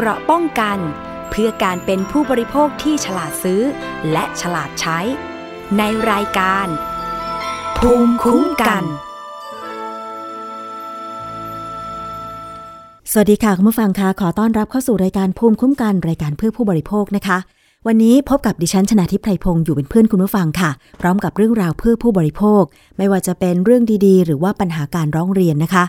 เกราะป้องกัน เพื่อการเป็นผู้บริโภคที่ฉลาดซื้อ และฉลาดใช้ ในรายการ ภูมิคุ้มกัน สวัสดีค่ะคุณผู้ฟังคะขอต้อนรับเข้าสู่รายการภูมิคุ้มกันรายการเพื่อผู้บริโภคนะคะ วันนี้พบกับดิฉันชนะทิพไพรพงศ์อยู่เป็นเพื่อนคุณผู้ฟังค่ะ พร้อมกับเรื่องราวเพื่อผู้บริโภค ไม่ว่าจะเป็นเรื่องดีๆ หรือว่าปัญหาการร้องเรียนนะคะ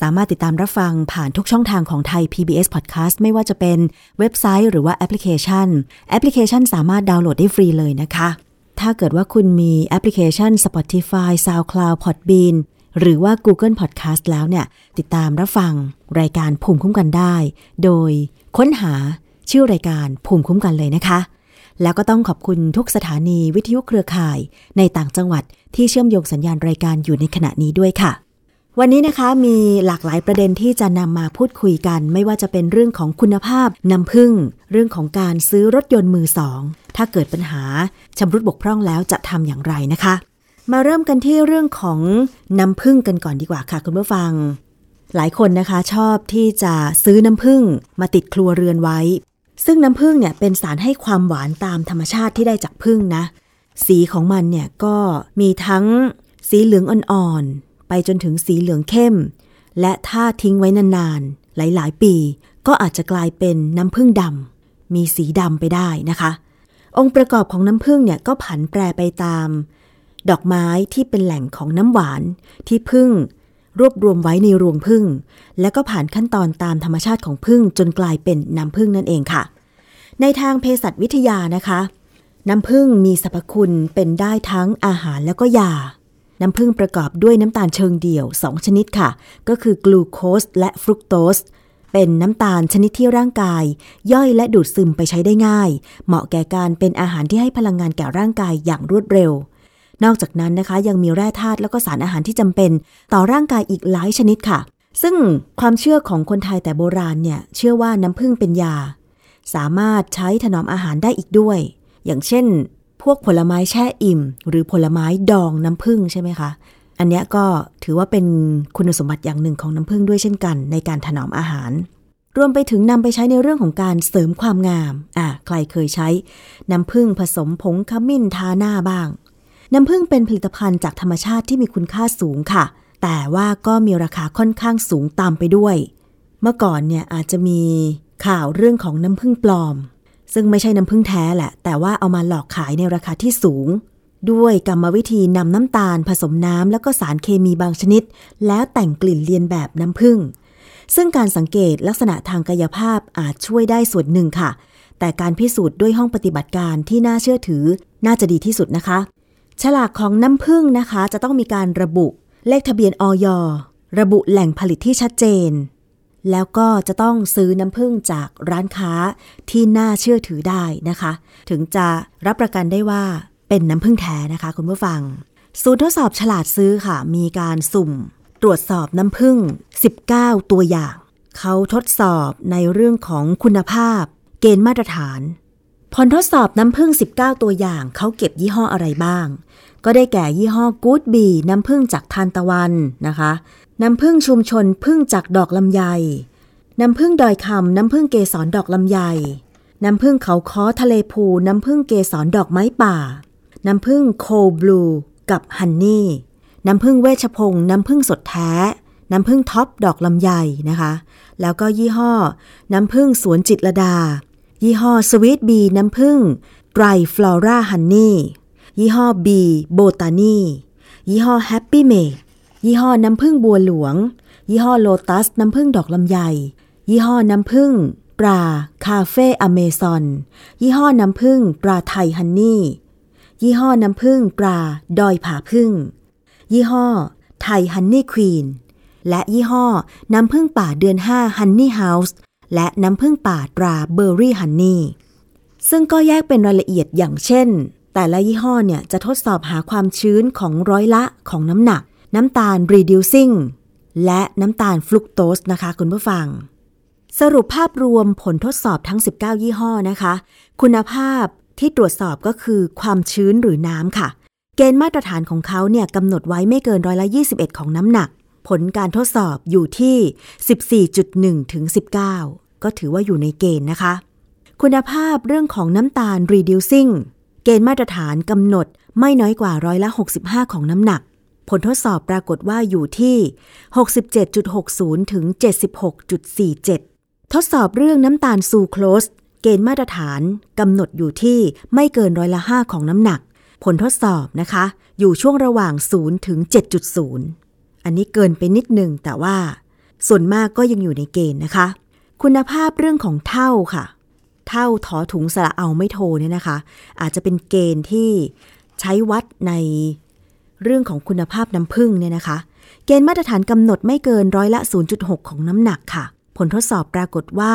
สามารถติดตามรับฟังผ่านทุกช่องทางของไทย PBS Podcast ไม่ว่าจะเป็นเว็บไซต์หรือว่าแอปพลิเคชัน แอปพลิเคชันสามารถดาวน์โหลดได้ฟรีเลยนะคะ ถ้าเกิดว่าคุณมีแอปพลิเคชัน Spotify, SoundCloud, Podbean หรือว่า Google Podcast แล้วเนี่ย ติดตามรับฟังรายการภูมิคุ้มกันได้ โดยค้นหาชื่อรายการภูมิคุ้มกันเลยนะคะ แล้วก็ต้องขอบคุณทุกสถานีวิทยุเครือข่ายในต่างจังหวัดที่เชื่อมโยงสัญญาณรายการอยู่ในขณะนี้ด้วยค่ะ วันนี้นะคะมีหลากหลายประเด็นที่จะนำมาพูดคุยกัน ไม่ว่าจะเป็นเรื่องของคุณภาพน้ำผึ้งเรื่องของการซื้อรถยนต์มือสอง ถ้าเกิดปัญหาชำรุดบกพร่องแล้วจะทำอย่างไรนะคะ มาเริ่มกันที่เรื่องของน้ำผึ้งกันก่อนดีกว่าค่ะคุณผู้ฟัง หลายคนนะคะชอบที่จะซื้อน้ำผึ้งมาติดครัวเรือนไว้ ซึ่งน้ำผึ้งเนี่ยเป็นสารให้ความหวานตามธรรมชาติที่ได้จากผึ้งนะ สีของมันเนี่ยก็มีทั้งสีเหลืองอ่อนๆ ไปจนถึงสีเหลืองเข้ม และถ้าทิ้งไว้นานๆ หลายๆ ปี ก็อาจจะกลายเป็นน้ำผึ้งดำมีสีดำไปได้นะคะ องค์ประกอบของน้ำผึ้งเนี่ยก็ผันแปรไปตาม ดอกไม้ที่เป็นแหล่งของน้ำหวานที่ผึ้งรวบรวมไว้ในรวงผึ้งแล้วก็ผ่านขั้นตอนตามธรรมชาติของผึ้งจนกลายเป็นน้ำผึ้งนั่นเองค่ะ ในทางเภสัชวิทยานะคะ น้ำผึ้งมีสรรพคุณเป็นได้ทั้งอาหารแล้วก็ยา น้ำผึ้งประกอบด้วยน้ำตาลเชิงเดี่ยว 2 ชนิดค่ะ ก็คือกลูโคสและฟรุกโตสเป็นน้ำตาลชนิดที่ร่างกาย ย่อยและดูดซึมไปใช้ได้ง่าย เหมาะแก่การเป็นอาหารที่ให้พลังงานแก่ร่างกายอย่างรวดเร็ว นอกจากนั้นนะคะยังมีแร่ธาตุแล้วก็สารอาหารที่จำเป็น ต่อร่างกายอีกหลายชนิดค่ะ ซึ่งความเชื่อของคนไทยแต่โบราณเนี่ยเชื่อว่าน้ำผึ้งเป็นยา สามารถใช้ถนอมอาหารได้อีกด้วย อย่างเช่น วกผลไม้แช่อิ่ม หรือผลไม้ดองน้ำผึ้งใช่ไหมคะ อันนี้ก็ถือว่าเป็นคุณสมบัติอย่างหนึ่งของน้ำผึ้งด้วยเช่นกันในการถนอมอาหาร รวมไปถึงนำไปใช้ในเรื่องของการเสริมความงาม อะใครเคยใช้น้ำผึ้งผสมผงขมิ้นทาหน้าบ้าง น้ำผึ้งเป็นผลิตภัณฑ์จากธรรมชาติที่มีคุณค่าสูงค่ะ แต่ว่าก็มีราคาค่อนข้างสูงตามไปด้วย เมื่อก่อนเนี่ยอาจจะมีข่าวเรื่องของน้ำผึ้งปลอม ซึ่งไม่ใช่น้ำผึ้งแท้แหละ แต่ว่าเอามาหลอกขายในราคาที่สูง ด้วยกรรมวิธีนำน้ำตาลผสมน้ำแล้วก็สารเคมีบางชนิด แล้วแต่งกลิ่นเลียนแบบน้ำผึ้งซึ่งการสังเกตลักษณะทางกายภาพอาจช่วยได้ส่วนหนึ่งค่ะ แต่การพิสูจน์ด้วยห้องปฏิบัติการที่น่าเชื่อถือ น่าจะดีที่สุดนะคะ ฉลากของน้ำผึ้งนะคะ จะต้องมีการระบุ เลขทะเบียนออยระบุแหล่งผลิตที่ชัดเจน แล้วก็จะต้องซื้อน้ำผึ้งจากร้านค้าที่น่าเชื่อถือได้นะคะ ถึงจะรับประกันได้ว่าเป็นน้ำผึ้งแท้นะคะคุณผู้ฟัง ศูนย์ทดสอบฉลาดซื้อค่ะ มีการสุ่ม ตรวจสอบน้ำผึ้ง 19 ตัวอย่าง เขาทดสอบในเรื่องของคุณภาพ เกณฑ์มาตรฐาน ผลทดสอบน้ำผึ้ง 19 ตัวอย่าง เขาเก็บยี่ห้ออะไรบ้าง ก็ได้แก่ยี่ห้อ Good b e น้ำผึ้งจากทานตะวันนะคะ น้ำผึ้งชุมชนผึ้งจากดอกลำไย น้ำผึ้งดอยคำน้ำผึ้งเกสรดอกลำไย น้ำผึ้งเขาค้อทะเลพูน้ำผึ้งเกสรดอกไม้ป่า น้ำผึ้งโคบลูกับฮันนี่ น้ำผึ้งเวชพงศ์น้ำผึ้งสดแท้ น้ำผึ้งท็อปดอกลำไยนะคะ แล้วก็ยี่ห้อ น้ำผึ้งสวนจิตรลดา ยี่ห้อ Sweet Bee น้ำผึ้งไกร Flora Honey ยี่ห้อ Bee Botany ยี่ห้อ Happy Mate ยี่ห้อน้ำผึ้งบัวหลวง ยี่ห้อโลตัสน้ำผึ้งดอกลำไย ยี่ห้อน้ำผึ้งตรา Café Amazon ยี่ห้อน้ำผึ้งตรา Thai Honey ยี่ห้อน้ำผึ้งตราดอยผาผึ้งยี่ห้อ ไทยฮันนี่ควีน และยี่ห้อน้ำผึ้งป่าเดือน5ฮันนี่เฮาส์ และน้ำผึ้งป่าตราเบอร์รี่ฮันนี่ ซึ่งก็แยกเป็นรายละเอียดอย่างเช่น แต่ละยี่ห้อเนี่ยจะทดสอบหาความชื้นของร้อยละของน้ำหนัก น้ำตาล reducing และน้ำตาลฟลุกโตสนะคะคุณผู้ฟัง สรุปภาพรวมผลทดสอบทั้ง 19 ยี่ห้อนะคะ คุณภาพที่ตรวจสอบก็คือความชื้นหรือน้ำค่ะ เกณฑ์มาตรฐานของเขาเนี่ยกำหนดไว้ไม่เกินร้อยละ 21 ของน้ำหนัก ผลการทดสอบอยู่ที่ 14.1 ถึง 19 ก็ถือว่าอยู่ในเกณฑ์นะคะ คุณภาพเรื่องของน้ำตาล reducing เกณฑ์มาตรฐานกำหนดไม่น้อยกว่าร้อยละ 65 ของน้ำหนัก ผลทดสอบปรากฏว่าอยู่ที่ 67.60 ถึง 76.47 ทดสอบเรื่องน้ำตาลซูโครสเกณฑ์มาตรฐานกำหนดอยู่ที่ไม่เกินร้อยละ5ของน้ำหนัก ผลทดสอบนะคะ อยู่ช่วงระหว่าง 0 ถึง 7.0 อันนี้เกินไปนิดหนึ่งแต่ว่า ส่วนมากก็ยังอยู่ในเกณฑ์นะคะ คุณภาพเรื่องของเท่าค่ะ เท่าถอถุงสระเอาไม่โทเนี่ยนะคะ อาจจะเป็นเกณฑ์ที่ใช้วัดใน เรื่องของคุณภาพน้ำผึ้งเนี่ยนะคะ เกณฑ์มาตรฐานกำหนดไม่เกินร้อยละ 0.6 ของน้ำหนักค่ะ ผลทดสอบปรากฏว่า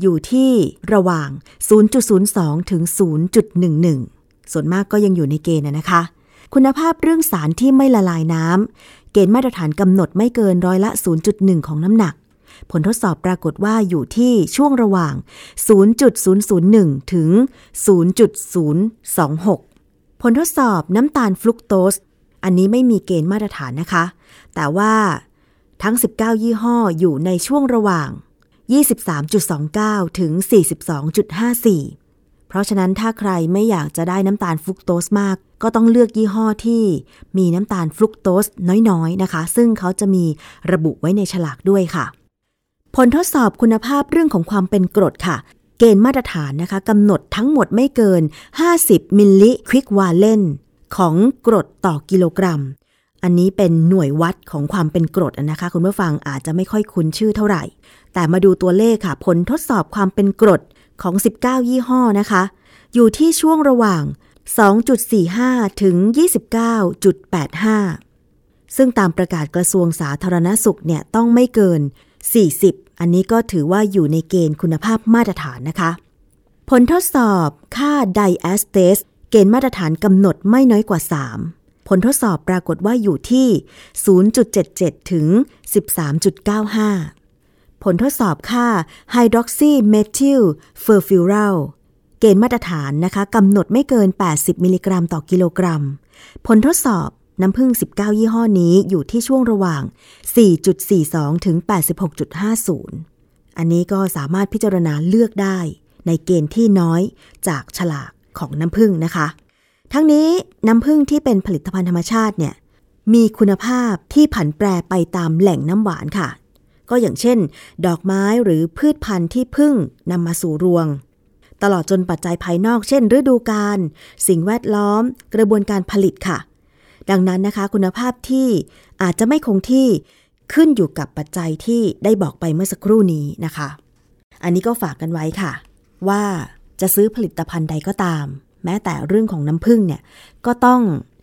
อยู่ที่ระหว่าง 0.02 ถึง 0.11 ส่วนมากก็ยังอยู่ในเกณฑ์นะคะ คุณภาพเรื่องสารที่ไม่ละลายน้ำเกณฑ์มาตรฐานกำหนดไม่เกินร้อยละ 0.1 ของน้ำหนัก ผลทดสอบปรากฏว่าอยู่ที่ช่วงระหว่าง 0.001 ถึง 0.026 ผลทดสอบน้ำตาลฟลุกโตส อันนี้ไม่มีเกณฑ์มาตรฐานนะคะ แต่ว่าทั้ง 19 ยี่ห้ออยู่ในช่วงระหว่าง 23.29 ถึง 42.54 เพราะฉะนั้นถ้าใครไม่อยากจะได้น้ำตาลฟลุกโตสมาก ก็ต้องเลือกยี่ห้อที่มีน้ำตาลฟลุกโตสน้อยๆนะคะ ซึ่งเขาจะมีระบุไว้ในฉลากด้วยค่ะ ผลทดสอบคุณภาพเรื่องของความเป็นกรดค่ะเกณฑ์มาตรฐานนะคะกำหนดทั้งหมดไม่เกิน 50 มิลลิควิกวาเลน ของกรดต่อกิโลกรัม อันนี้เป็นหน่วยวัดของความเป็นกรดนะคะ คุณผู้ฟังอาจจะไม่ค่อยคุ้นชื่อเท่าไหร่ แต่มาดูตัวเลขค่ะ ผลทดสอบความเป็นกรดของ 19 ยี่ห้อนะคะ อยู่ที่ช่วงระหว่าง 2.45 ถึง 29.85 ซึ่งตามประกาศกระทรวงสาธารณสุขเนี่ยต้องไม่เกิน 40 อันนี้ก็ถือว่าอยู่ในเกณฑ์คุณภาพมาตรฐานนะคะ ผลทดสอบค่า diastase เกณฑ์มาตรฐานกำหนดไม่น้อยกว่า 3 ผลทดสอบปรากฏว่าอยู่ที่ 0.77 ถึง 13.95 ผลทดสอบค่า hydroxymethylfurfural เกณฑ์มาตรฐานนะคะกำหนดไม่เกิน 80 มิลลิกรัมต่อกิโลกรัม ผลทดสอบน้ำผึ้ง 19 ยี่ห้อนี้อยู่ที่ช่วงระหว่าง 4.42 ถึง 86.50 อันนี้ก็สามารถพิจารณาเลือกได้ในเกณฑ์ที่น้อยจากฉลาก ของน้ำผึ้งนะคะ ทั้งนี้น้ำผึ้งที่เป็นผลิตภัณฑ์ธรรมชาติเนี่ยมีคุณภาพที่ผันแปรไปตามแหล่งน้ำหวานค่ะ ก็อย่างเช่น ดอกไม้หรือพืชพันธุ์ที่พึ่งนำมาสู่รวง ตลอดจนปัจจัยภายนอก เช่น ฤดูกาลสิ่งแวดล้อม กระบวนการผลิตค่ะ ดังนั้นนะคะ คุณภาพที่อาจจะไม่คงที่ขึ้นอยู่กับปัจจัยที่ได้บอกไปเมื่อสักครู่นี้นะคะ อันนี้ก็ฝากกันไว้ค่ะ ว่า จะซื้อผลิตภัณฑ์ใดก็ตาม แม้แต่เรื่องของน้ำผึ้งเนี่ยก็ต้อง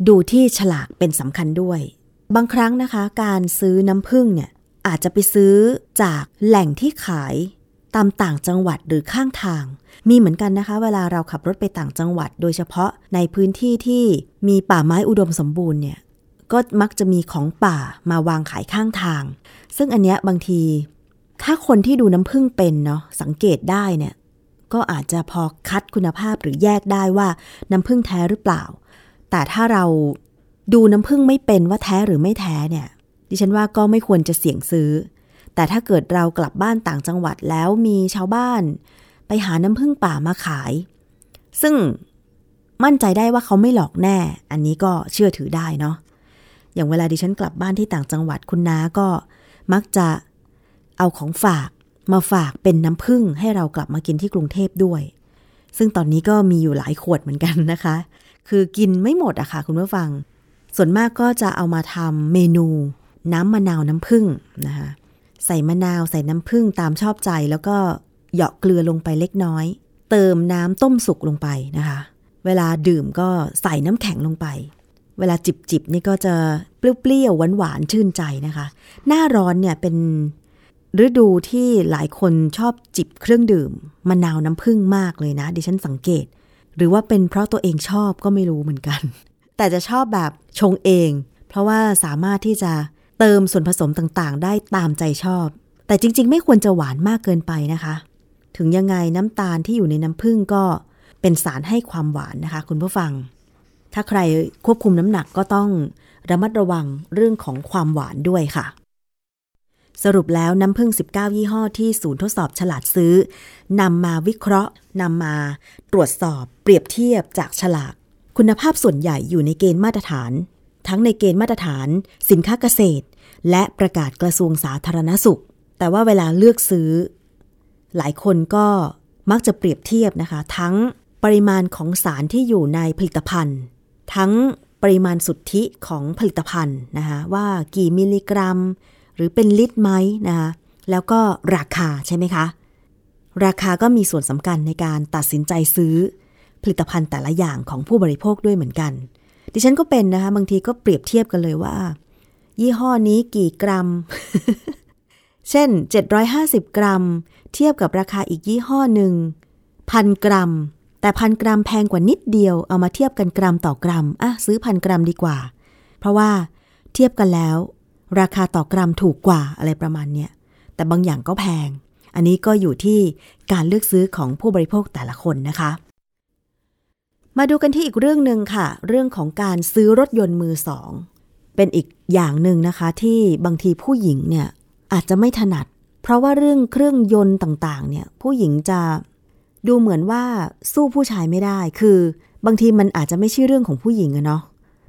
ดูที่ฉลากเป็นสำคัญด้วย บางครั้งนะคะ การซื้อน้ำผึ้งเนี่ยอาจจะไปซื้อจากแหล่งที่ขายตามต่างจังหวัดหรือข้างทาง มีเหมือนกันนะคะ เวลาเราขับรถไปต่างจังหวัด โดยเฉพาะในพื้นที่ที่มีป่าไม้อุดมสมบูรณ์เนี่ยก็มักจะมีของป่ามาวางขายข้างทาง ซึ่งอันเนี้ยบางที ถ้าคนที่ดูน้ำผึ้งเป็นเนาะสังเกตได้เนี่ย ก็อาจจะพอคัดคุณภาพหรือแยกได้ว่าน้ำผึ้งแท้หรือเปล่า แต่ถ้าเราดูน้ำผึ้งไม่เป็นว่าแท้หรือไม่แท้เนี่ย ดิฉันว่าก็ไม่ควรจะเสี่ยงซื้อ แต่ถ้าเกิดเรากลับบ้านต่างจังหวัดแล้วมีชาวบ้าน ไปหาน้ำผึ้งป่ามาขาย ซึ่งมั่นใจได้ว่าเขาไม่หลอกแน่ อันนี้ก็เชื่อถือได้เนาะ อย่างเวลาดิฉันกลับบ้านที่ต่างจังหวัดคุณน้าก็มักจะเอาของฝาก มาฝากเป็นน้ำผึ้งให้เรากลับมากินที่กรุงเทพด้วย ซึ่งตอนนี้ก็มีอยู่หลายขวดเหมือนกันนะคะ คือกินไม่หมดอะค่ะคุณผู้ฟัง ส่วนมากก็จะเอามาทำเมนูน้ำมะนาวน้ำผึ้งนะคะใส่มะนาวใส่น้ำผึ้งตามชอบใจแล้วก็เหยาะเกลือลงไปเล็กน้อย เติมน้ำต้มสุกลงไปนะคะ เวลาดื่มก็ใส่น้ำแข็งลงไป เวลาจิบจิบนี่ก็จะเปรี้ยวๆหวานๆชื่นใจนะคะ หน้าร้อนเนี่ยเป็น ฤดูที่หลายคนชอบจิบเครื่องดื่มมะนาวน้ำผึ้งมากเลยนะ ดิฉันสังเกต หรือว่าเป็นเพราะตัวเองชอบก็ไม่รู้เหมือนกัน แต่จะชอบแบบชงเอง เพราะว่าสามารถที่จะเติมส่วนผสมต่างๆ ได้ตามใจชอบ แต่จริง ๆ ไม่ควรจะหวานมากเกินไปนะคะ ถึงยังไงน้ำตาลที่อยู่ในน้ำผึ้งก็เป็นสารให้ความหวานนะคะ คุณผู้ฟัง ถ้าใครควบคุมน้ำหนักก็ต้องระมัดระวังเรื่องของความหวานด้วยค่ะ สรุปแล้วน้ำผึ้ง 19 ยี่ห้อที่ศูนย์ทดสอบฉลาดซื้อนำมาวิเคราะห์นำมาตรวจสอบเปรียบเทียบจากฉลาก คุณภาพส่วนใหญ่อยู่ในเกณฑ์มาตรฐาน ทั้งในเกณฑ์มาตรฐาน สินค้าเกษตร และประกาศกระทรวงสาธารณสุข แต่ว่าเวลาเลือกซื้อ หลายคนก็มักจะเปรียบเทียบนะคะ ทั้งปริมาณของสารที่อยู่ในผลิตภัณฑ์ ทั้งปริมาณสุทธิของผลิตภัณฑ์นะคะว่ากี่มิลลิกรัม หรือเป็นลิตรไหมนะคะแล้วก็ราคาใช่ไหมคะ ราคาก็มีส่วนสำคัญในการตัดสินใจซื้อ ผลิตภัณฑ์แต่ละอย่างของผู้บริโภคด้วยเหมือนกัน ดิฉันก็เป็นนะคะบางทีก็เปรียบเทียบกันเลยว่า ยี่ห้อนี้กี่กรัม เช่น 750 กรัม เทียบกับราคาอีกยี่ห้อหนึ่งพันกรัม แต่พันกรัมแพงกว่านิดเดียวเอามาเทียบกันกรัมต่อกรัมอะซื้อพันกรัมดีกว่า เพราะว่าเทียบกันแล้ว ราคาต่อกรัมถูกกว่าอะไรประมาณเนี้ยแต่บางอย่างก็แพง อันนี้ก็อยู่ที่การเลือกซื้อของผู้บริโภคแต่ละคนนะคะ มาดูกันที่อีกเรื่องหนึ่งค่ะ เรื่องของการซื้อรถยนต์มือสองเป็นอีกอย่างหนึ่งนะคะ ที่บางทีผู้หญิงเนี่ยอาจจะไม่ถนัด เพราะว่าเรื่องเครื่องยนต์ต่างๆ เนี่ยผู้หญิงจะดูเหมือนว่าสู้ผู้ชายไม่ได้ คือบางทีมันอาจจะไม่ใช่เรื่องของผู้หญิงอะเนาะ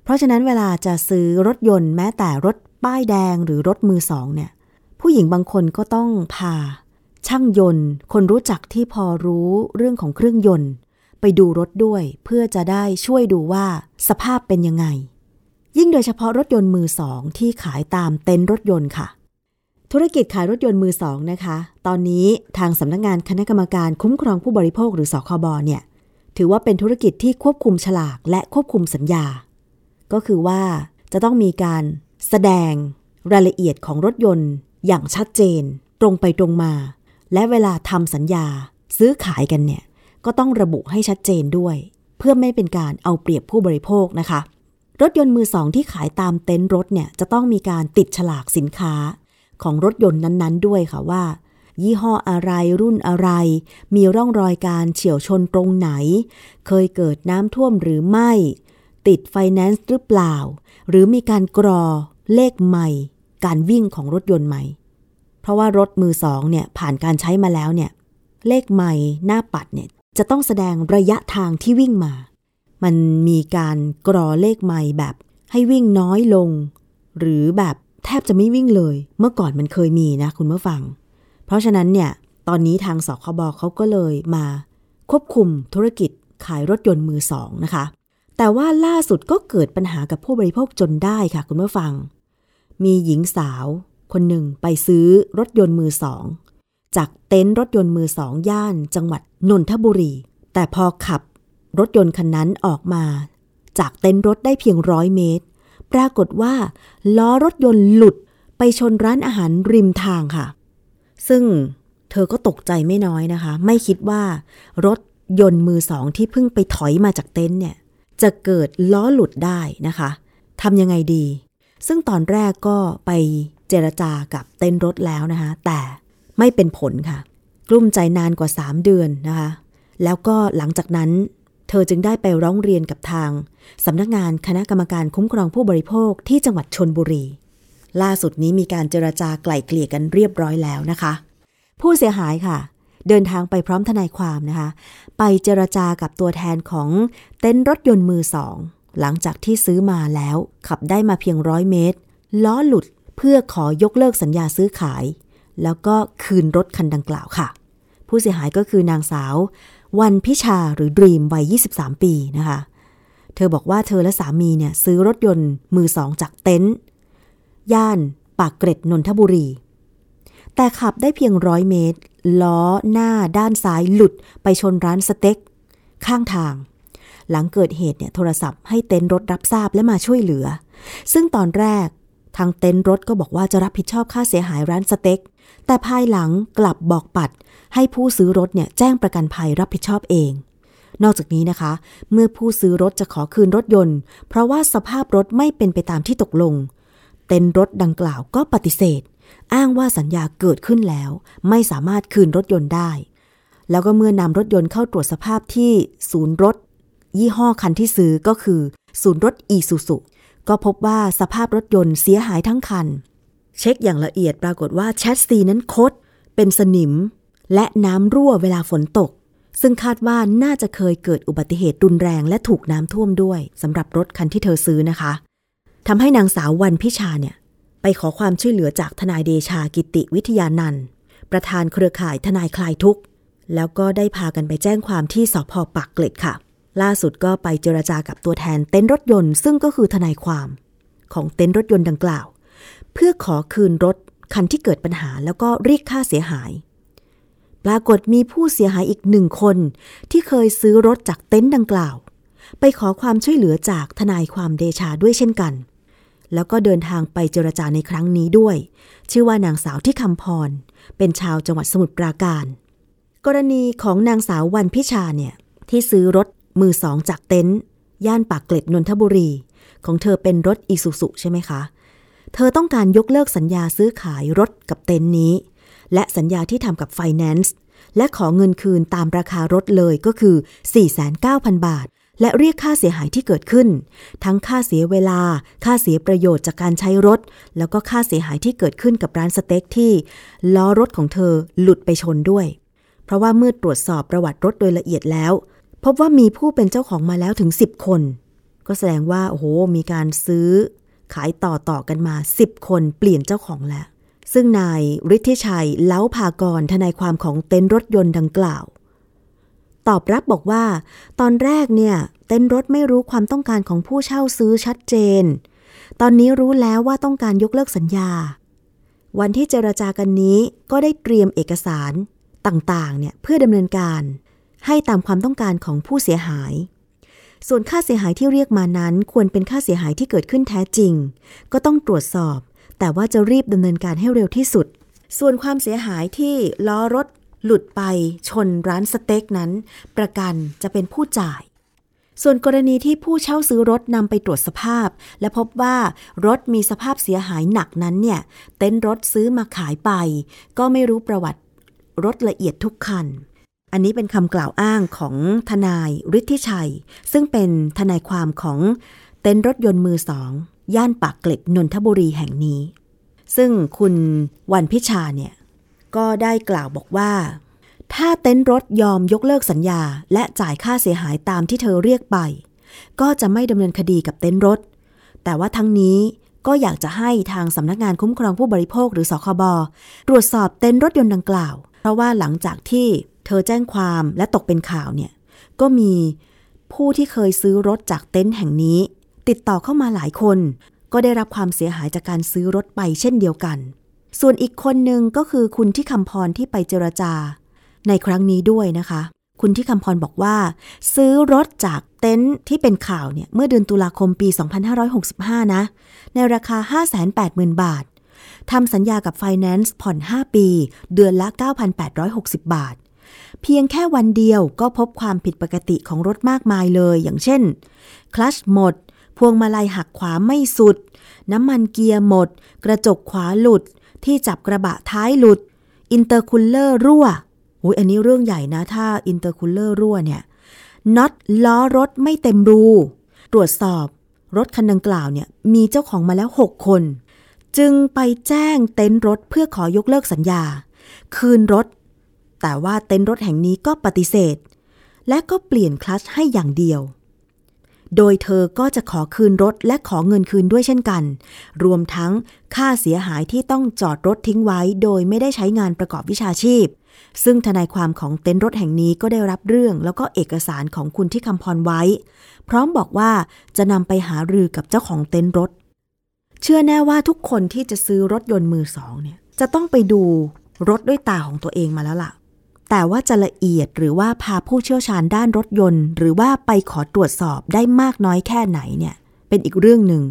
เพราะฉะนั้นเวลาจะซื้อรถยนต์แม้แต่รถ ป้ายแดงหรือรถมือสองเนี่ย ผู้หญิงบางคนก็ต้องพา ช่างยนต์ คนรู้จักที่พอรู้เรื่องของเครื่องยนต์ ไปดูรถด้วย เพื่อจะได้ช่วยดูว่าสภาพเป็นยังไง ยิ่งโดยเฉพาะรถยนต์มือสองที่ขายตามเต็นท์รถยนต์ค่ะ ธุรกิจขายรถยนต์มือสองนะคะ ตอนนี้ทางสำนักงงานคณะกรรมการคุ้มครองผู้บริโภคหรือสคบเนี่ยถือว่าเป็นธุรกิจที่ควบคุมฉลากและควบคุมสัญญา ก็คือว่าจะต้องมีการ แสดงรายละเอียดของรถยนต์อย่างชัดเจน ตรงไปตรงมา และเวลาทำสัญญาซื้อขายกันเนี่ย ก็ต้องระบุให้ชัดเจนด้วย เพื่อไม่เป็นการเอาเปรียบผู้บริโภคนะคะ รถยนต์มือสองที่ขายตามเต็นท์รถเนี่ยจะต้องมีการติดฉลากสินค้าของรถยนต์นั้นๆ ด้วยค่ะว่า ยี่ห้ออะไรรุ่นอะไร มีร่องรอยการเฉียวชนตรงไหน เคยเกิดน้ำท่วมหรือไม่ ติดไฟแนนซ์หรือเปล่า หรือมีการกรอ เลขใหม่การวิ่งของรถยนต์ใหม่ เพราะว่ารถมือสองเนี่ยผ่านการใช้มาแล้วเนี่ย เลขใหม่หน้าปัดเนี่ยจะต้องแสดงระยะทางที่วิ่งมา มันมีการกรอเลขใหม่แบบให้วิ่งน้อยลง หรือแบบแทบจะไม่วิ่งเลย เมื่อก่อนมันเคยมีนะคุณผู้ฟัง เพราะฉะนั้นเนี่ยตอนนี้ทางสคบเขาก็เลยมาควบคุมธุรกิจขายรถยนต์มือสองนะคะ แต่ว่าล่าสุดก็เกิดปัญหากับผู้บริโภคจนได้ค่ะคุณผู้ฟัง มีหญิงสาวคนหนึ่งไปซื้อรถยนต์มือสอง จากเต็นท์รถยนต์มือสองย่านจังหวัดนนทบุรี แต่พอขับรถยนต์คันนั้นออกมา จากเต็นท์รถได้เพียงร้อยเมตร ปรากฏว่า ล้อรถยนต์หลุดไปชนร้านอาหารริมทางค่ะ ซึ่งเธอก็ตกใจไม่น้อยนะคะ ไม่คิดว่ารถยนต์มือสองที่เพิ่งไปถอยมาจากเต็นท์เนี่ย จะเกิดล้อหลุดได้นะคะทำยังไงดี ซึ่งตอนแรกก็ไปเจรจากับเต็นรถแล้วนะคะแต่ไม่เป็นผลค่ะ กลุ้มใจนานกว่า 3 เดือนนะคะ แล้วก็หลังจากนั้นเธอจึงได้ไปร้องเรียนกับทางสำนักงานคณะกรรมการคุ้มครองผู้บริโภคที่จังหวัดชนบุรี ล่าสุดนี้มีการเจรจาไกล่เกลี่ยกันเรียบร้อยแล้วนะคะ ผู้เสียหายค่ะ เดินทางไปพร้อมทนายความนะคะ ไปเจรจากับตัวแทนของเต็นท์รถยนต์มือสอง หลังจากที่ซื้อมาแล้วขับได้มาเพียงร้อยเมตร ล้อหลุดเพื่อขอยกเลิกสัญญาซื้อขาย แล้วก็คืนรถคันดังกล่าวค่ะ ผู้เสียหายก็คือนางสาว วันพิชาหรือดรีมวัย 23 ปีนะคะ เธอบอกว่าเธอและสามีเนี่ยซื้อรถยนต์มือสองจากเต็นท์ย่านปากเกร็ดนนทบุรี แต่ขับได้เพียงร้อยเมตร ล้อหน้าด้านซ้ายหลุดไปชนร้านสเต็กข้างทาง หลังเกิดเหตุเนี่ยโทรศัพท์ให้เต็นท์รถรับทราบและมาช่วยเหลือ ซึ่งตอนแรกทางเต็นท์รถก็บอกว่าจะรับผิดชอบค่าเสียหายร้านสเต็ก แต่ภายหลังกลับบอกปัด ให้ผู้ซื้อรถเนี่ยแจ้งประกันภัยรับผิดชอบเอง นอกจากนี้นะคะ เมื่อผู้ซื้อรถจะขอคืนรถยนต์ เพราะว่าสภาพรถไม่เป็นไปตามที่ตกลง เต็นท์รถดังกล่าวก็ปฏิเสธ อ้างว่าสัญญาเกิดขึ้นแล้ว ไม่สามารถคืนรถยนต์ได้ แล้วก็เมื่อนำรถยนต์เข้าตรวจสภาพที่ศูนย์รถ ยี่ห้อคันที่ซื้อก็คือ ศูนย์รถอีซูซุก็พบว่าสภาพรถยนต์เสียหายทั้งคัน เช็คอย่างละเอียดปรากฏว่าแชสซีนั้นคด เป็นสนิม และน้ำรั่วเวลาฝนตก ซึ่งคาดว่าน่าจะเคยเกิดอุบัติเหตุรุนแรงและถูกน้ำท่วมด้วยสำหรับรถคันที่เธอซื้อนะคะทำให้นางสาววันพิชาเนี่ย ไปขอความช่วยเหลือจากทนายเดชากิติวิทยานันท์ประธานเครือข่ายทนายคลายทุกข์ แล้วก็ได้พากันไปแจ้งความที่สพปากเกร็ดค่ะ ล่าสุดก็ไปเจรจากับตัวแทนเต็นท์รถยนต์ ซึ่งก็คือทนายความ ของเต็นท์รถยนต์ดังกล่าว เพื่อขอคืนรถคันที่เกิดปัญหาแล้วก็เรียกค่าเสียหาย ปรากฏมีผู้เสียหายอีกหนึ่งคนที่เคยซื้อรถจากเต็นท์ดังกล่าว ไปขอความช่วยเหลือจากทนายความเดชาด้วยเช่นกัน แล้วก็เดินทางไปเจรจาในครั้งนี้ด้วย ชื่อว่านางสาวที่คำพร เป็นชาวจังหวัดสมุทรปราการ กรณีของนางสาววันพิชาเนี่ยที่ซื้อรถ มือสองจากเต็นท์ย่านปากเกร็ดนนทบุรี ของเธอเป็นรถอีซูซุใช่ไหมคะ เธอต้องการยกเลิกสัญญาซื้อขายรถกับเต็นท์นี้ และสัญญาที่ทำกับไฟแนนซ์และขอเงินคืนตามราคารถเลยก็คือ 4,900 บาท และเรียกค่าเสียหายที่เกิดขึ้น ทั้งค่าเสียเวลา ค่าเสียประโยชน์จากการใช้รถ แล้วก็ค่าเสียหายที่เกิดขึ้นกับร้านสเต็กที่ ล้อรถของเธอหลุดไปชนด้วย เพราะว่าเมื่อตรวจสอบประวัติรถโดยละเอียดแล้ว พบว่ามีผู้เป็นเจ้าของมาแล้วถึง 10 คน ก็แสดงว่าโอ้โหมีการซื้อขายต่อต่อกันมา 10 คนเปลี่ยนเจ้าของแล้ว ซึ่งนายฤทธิชัยเล้าภากรทนายความของเต็นท์รถยนต์ดังกล่าว ตอบรับบอกว่า ตอนแรกเนี่ย เต้นรถไม่รู้ความต้องการของผู้เช่าซื้อชัดเจน ตอนนี้รู้แล้วว่าต้องการยกเลิกสัญญา วันที่เจรจากันนี้ก็ได้เตรียมเอกสารต่างๆเนี่ยเพื่อดำเนินการ ให้ตามความต้องการของผู้เสียหาย ส่วนค่าเสียหายที่เรียกมานั้น ควรเป็นค่าเสียหายที่เกิดขึ้นแท้จริง ก็ต้องตรวจสอบ แต่ว่าจะรีบดำเนินการให้เร็วที่สุด ส่วนความเสียหายที่ล้อรถหลุดไปชนร้านสเต็กนั้น ประกันจะเป็นผู้จ่าย ส่วนกรณีที่ผู้เช่าซื้อรถนำไปตรวจสภาพ และพบว่ารถมีสภาพเสียหายหนักนั้นเนี่ย เต็นท์รถซื้อมาขายไป ก็ไม่รู้ประวัติรถละเอียดทุกคัน อันนี้เป็นคำกล่าวอ้างของทนายฤทธิชัย ซึ่งเป็นทนายความของเต็นท์รถยนต์มือสอง ย่านปากเกร็ดนนทบุรีแห่งนี้ ซึ่งคุณวันพิชาเนี่ยก็ได้กล่าวบอกว่า ถ้าเต็นท์รถยอมยกเลิกสัญญา และจ่ายค่าเสียหายตามที่เธอเรียกไป ก็จะไม่ดำเนินคดีกับเต็นท์รถ แต่ว่าทั้งนี้ก็อยากจะให้ทางสำนักงานคุ้มครองผู้บริโภคหรือสคบตรวจสอบเต็นท์รถยนต์ดังกล่าว เพราะว่าหลังจากที่ เธอแจ้งความและตกเป็นข่าวเนี่ยก็มีผู้ที่เคยซื้อรถจากเต็นท์แห่งนี้ ติดต่อเข้ามาหลายคน ก็ได้รับความเสียหายจากการซื้อรถไปเช่นเดียวกัน ส่วนอีกคนหนึ่งก็คือคุณที่คำพรที่ไปเจรจา ในครั้งนี้ด้วยนะคะ คุณที่คำพรบอกว่า ซื้อรถจากเต็นท์ที่เป็นข่าวเนี่ยเมื่อเดือนตุลาคมปี 2565 นะ ในราคา 580,000 บาททำสัญญากับไฟแนนซ์ผ่อน 5 ปี เดือนละ 9,860 บาท เพียงแค่วันเดียวก็พบความผิดปกติของรถมากมายเลย อย่างเช่น คลัตช์หมด พวงมาลัยหักขวาไม่สุด น้ำมันเกียร์หมด กระจกขวาหลุด ที่จับกระบะท้ายหลุด อินเตอร์คูลเลอร์รั่วอุ้ยอันนี้เรื่องใหญ่นะ ถ้าอินเตอร์คูลเลอร์รั่วเนี่ยน็อตล้อรถไม่เต็มรู ตรวจสอบรถคันดังกล่าวเนี่ยมีเจ้าของมาแล้ว 6 คน จึงไปแจ้งเต็นท์รถเพื่อขอยกเลิกสัญญา คืนรถ แต่ว่าเต็นท์รถแห่งนี้ก็ปฏิเสธ และก็เปลี่ยนคลัตช์ให้อย่างเดียว โดยเธอก็จะขอคืนรถและขอเงินคืนด้วยเช่นกัน รวมทั้งค่าเสียหายที่ต้องจอดรถทิ้งไว้ โดยไม่ได้ใช้งานประกอบวิชาชีพ ซึ่งทนายความของเต็นท์รถแห่งนี้ก็ได้รับเรื่องแล้วก็เอกสารของคุณที่คำพรไว้ พร้อมบอกว่าจะนำไปหารือกับเจ้าของเต็นท์รถ เชื่อแน่ว่าทุกคนที่จะซื้อรถยนต์มือสองเนี่ยจะต้องไปดูรถด้วยตาของตัวเองมาแล้วล่ะ แต่ว่าจะละเอียดหรือว่าพาผู้เชี่ยวชาญด้านรถยนต์ หรือว่าไปขอตรวจสอบได้มากน้อยแค่ไหนเนี่ย เป็นอีกเรื่องหนึ่ง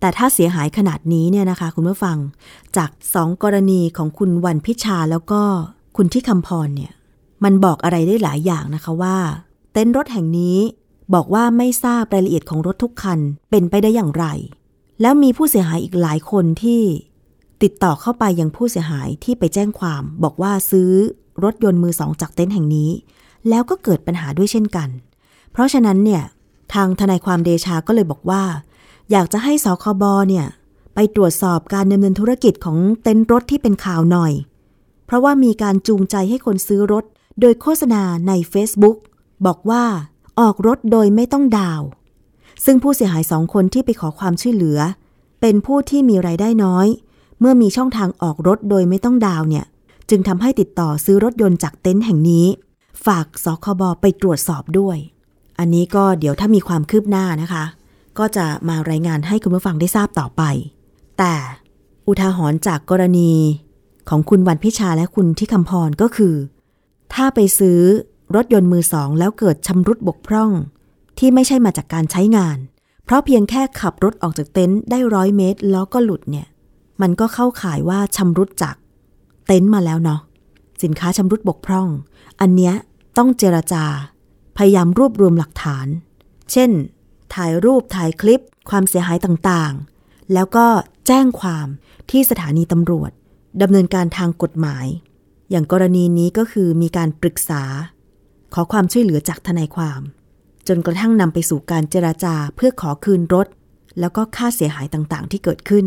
แต่ถ้าเสียหายขนาดนี้เนี่ยนะคะ คุณผู้ฟัง จากสองกรณีของคุณวันพิชาแล้วก็คุณที่คำพรเนี่ย มันบอกอะไรได้หลายอย่างนะคะว่า เต็นท์รถแห่งนี้บอกว่าไม่ทราบรายละเอียดของรถทุกคันเป็นไปได้อย่างไร แล้วมีผู้เสียหายอีกหลายคนที่ติดต่อเข้าไปยังผู้เสียหายที่ไปแจ้งความ บอกว่าซื้อ รถยนต์มือสองจากเต็นท์แห่งนี้ แล้วก็เกิดปัญหาด้วยเช่นกัน เพราะฉะนั้นเนี่ยทางทนายความเดชาก็เลยบอกว่า อยากจะให้สคบเนี่ยไปตรวจสอบการดำเนินธุรกิจของเต็นท์รถที่เป็นข่าวหน่อย เพราะว่ามีการจูงใจให้คนซื้อรถ โดยโฆษณาใน Facebook บอกว่าออกรถโดยไม่ต้องดาว ซึ่งผู้เสียหายสองคนที่ไปขอความช่วยเหลือ เป็นผู้ที่มีไรายได้น้อย เมื่อมีช่องทางออกรถโดยไม่ต้องดาวเนี่ย จึงทำให้ติดต่อซื้อรถยนต์จากเต็นท์แห่งนี้ ฝากสคบไปตรวจสอบด้วย อันนี้ก็เดี๋ยวถ้ามีความคืบหน้านะคะ ก็จะมารายงานให้คุณผู้ฟังได้ทราบต่อไป แต่อุทาหรณ์จากกรณีของคุณวันพิชาและคุณที่คำพรก็คือ ถ้าไปซื้อรถยนต์มือสอง แล้วเกิดชำรุดบกพร่อง ที่ไม่ใช่มาจากการใช้งาน เพราะเพียงแค่ขับรถออกจากเต็นท์ได้ร้อยเมตร แล้วก็หลุดเนี่ย มันก็เข้าข่ายว่าชำรุดจาก เต็นท์มาแล้วเนาะสินค้าชำรุดบกพร่อง อันเนี้ยต้องเจรจา พยายามรวบรวมหลักฐาน เช่น ถ่ายรูปถ่ายคลิป ความเสียหายต่างๆ แล้วก็แจ้งความที่สถานีตำรวจดำเนินการทางกฎหมาย อย่างกรณีนี้ก็คือมีการปรึกษา ขอความช่วยเหลือจากทนายความ จนกระทั่งนำไปสู่การเจราจาเพื่อขอคืนรถ แล้วก็ค่าเสียหายต่างๆ ที่เกิดขึ้น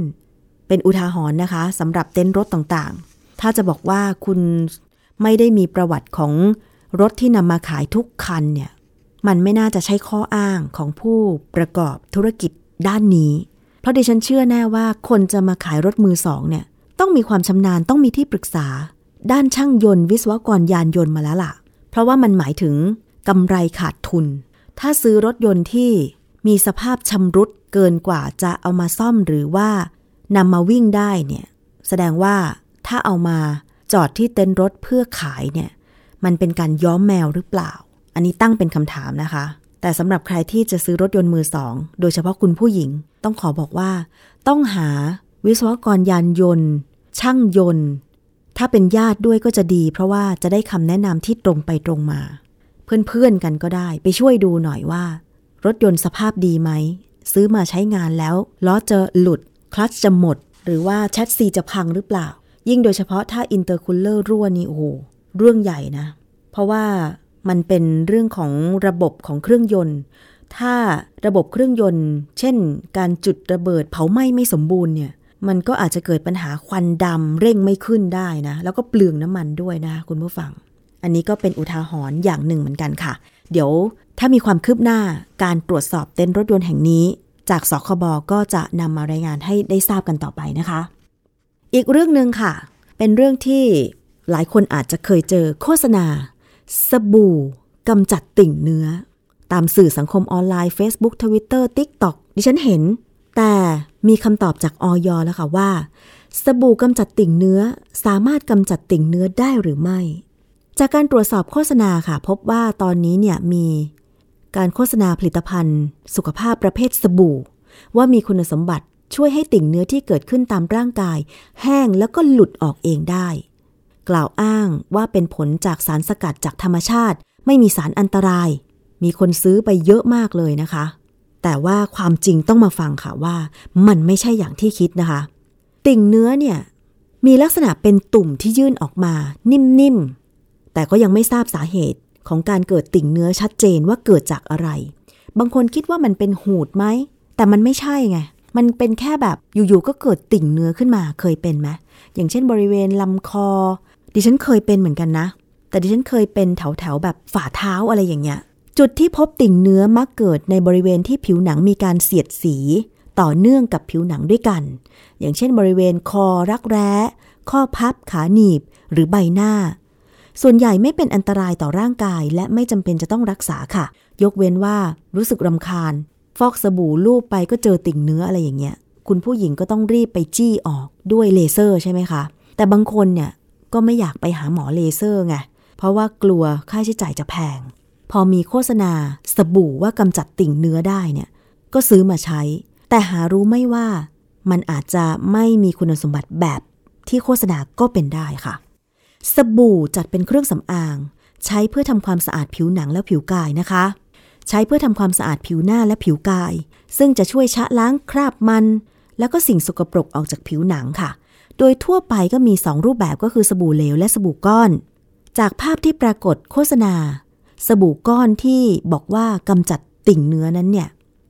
เป็นอุทาหรณ์นะคะสำหรับเต็นท์รถต่างๆ ถ้าจะบอกว่าคุณไม่ได้มีประวัติของรถที่นำมาขายทุกคันเนี่ย มันไม่น่าจะใช่ข้ออ้างของผู้ประกอบธุรกิจด้านนี้ เพราะดิฉันเชื่อแน่ว่าคนจะมาขายรถมือสองเนี่ย ต้องมีความชำนาญต้องมีที่ปรึกษา ด้านช่างยนต์วิศวกรยานยนต์มาแล้วล่ะ เพราะว่ามันหมายถึงกำไรขาดทุน ถ้าซื้อรถยนต์ที่มีสภาพชำรุดเกินกว่าจะเอามาซ่อมหรือว่านำมาวิ่งได้เนี่ย แสดงว่า ถ้าเอามาจอดที่เต็นท์รถเพื่อขายเนี่ย มันเป็นการย้อมแมวหรือเปล่า อันนี้ตั้งเป็นคำถามนะคะ แต่สำหรับใครที่จะซื้อรถยนต์มือสอง โดยเฉพาะคุณผู้หญิง ต้องขอบอกว่า ต้องหาวิศวกรยานยนต์ ช่างยนต์ ถ้าเป็นญาติด้วยก็จะดี เพราะว่าจะได้คำแนะนำที่ตรงไปตรงมา เพื่อนๆกันก็ได้ ไปช่วยดูหน่อยว่า รถยนต์สภาพดีไหมซื้อมาใช้งานแล้วล้อจะหลุดคลัตช์จะหมด หรือว่าแชสซีจะพังหรือเปล่า ยิ่งโดยเฉพาะถ้าอินเตอร์คูลเลอร์รั่วนี่โอ้โหเรื่องใหญ่นะ เพราะว่ามันเป็นเรื่องของระบบของเครื่องยนต์ ถ้าระบบเครื่องยนต์ เช่น การจุดระเบิดเผาไหม้ไม่สมบูรณ์เนี่ย มันก็อาจจะเกิดปัญหาควันดำเร่งไม่ขึ้นได้นะ แล้วก็เปลืองน้ำมันด้วยนะคุณผู้ฟัง อันนี้ก็เป็นอุทาหรณ์อย่างหนึ่งเหมือนกันค่ะ เดี๋ยวถ้ามีความคืบหน้าการตรวจสอบเต็นรถยนต์แห่งนี้ จากสคบก็จะนำมารายงานให้ได้ทราบกันต่อไปนะคะ อีกเรื่องหนึ่งค่ะ เป็นเรื่องที่หลายคนอาจจะเคยเจอโฆษณา สบู่กำจัดติ่งเนื้อ ตามสื่อสังคมออนไลน์ Facebook Twitter TikTok ดิฉันเห็น แต่มีคำตอบจากออยแล้วค่ะว่า สบู่กำจัดติ่งเนื้อสามารถกำจัดติ่งเนื้อได้หรือไม่ จากการตรวจสอบโฆษณาค่ะ พบว่าตอนนี้เนี่ยมีการโฆษณาผลิตภัณฑ์ สุขภาพประเภทสบู่ ว่ามีคุณสมบัติ ช่วยให้ติ่งเนื้อที่เกิดขึ้นตามร่างกาย แห้งแล้วก็หลุดออกเองได้ กล่าวอ้างว่าเป็นผลจากสารสกัดจากธรรมชาติ ไม่มีสารอันตราย มีคนซื้อไปเยอะมากเลยนะคะ แต่ว่าความจริงต้องมาฟังค่ะว่า มันไม่ใช่อย่างที่คิดนะคะ ติ่งเนื้อเนี่ยมีลักษณะเป็นตุ่มที่ยื่นออกมา นิ่มๆ แต่ก็ยังไม่ทราบสาเหตุของการเกิดติ่งเนื้อชัดเจนว่าเกิดจากอะไร บางคนคิดว่ามันเป็นหูดไหม แต่มันไม่ใช่ไง มันเป็นแค่แบบอยู่ๆก็เกิดติ่งเนื้อขึ้นมาเคยเป็นไหมอย่างเช่นบริเวณลำคอ ดิฉันเคยเป็นเหมือนกันนะ แต่ดิฉันเคยเป็นแถวๆแบบฝ่าเท้าอะไรอย่างเงี้ย จุดที่พบติ่งเนื้อมักเกิดในบริเวณที่ผิวหนังมีการเสียดสี ต่อเนื่องกับผิวหนังด้วยกัน อย่างเช่น บริเวณคอรักแร้ ข้อพับขาหนีบ หรือใบหน้า ส่วนใหญ่ไม่เป็นอันตรายต่อร่างกาย และไม่จำเป็นจะต้องรักษาค่ะ ยกเว้นว่ารู้สึกรำคาญ ฟอกสบู่ลูบไปก็เจอติ่งเนื้ออะไรอย่างเงี้ย คุณผู้หญิงก็ต้องรีบไปจี้ออกด้วยเลเซอร์ใช่ไหมคะ แต่บางคนเนี่ยก็ไม่อยากไปหาหมอเลเซอร์ไง เพราะว่ากลัวค่าใช้จ่ายจะแพง พอมีโฆษณาสบู่ว่ากำจัดติ่งเนื้อได้เนี่ย ก็ซื้อมาใช้ แต่หารู้ไม่ว่ามันอาจจะไม่มีคุณสมบัติแบบที่โฆษณาก็เป็นได้ค่ะ สบู่จัดเป็นเครื่องสำอาง ใช้เพื่อทำความสะอาดผิวหนังและผิวกายนะคะ ใช้เพื่อทำความสะอาดผิวหน้าและผิวกาย ซึ่งจะช่วยชะล้างคราบมัน แล้วก็สิ่งสกปรกออกจากผิวหนังค่ะ โดยทั่วไปก็มี 2 รูปแบบก็คือสบู่เหลวและสบู่ก้อน จากภาพที่ปรากฏโฆษณา สบู่ก้อนที่บอกว่ากำจัดติ่งเนื้อนั้นเนี่ย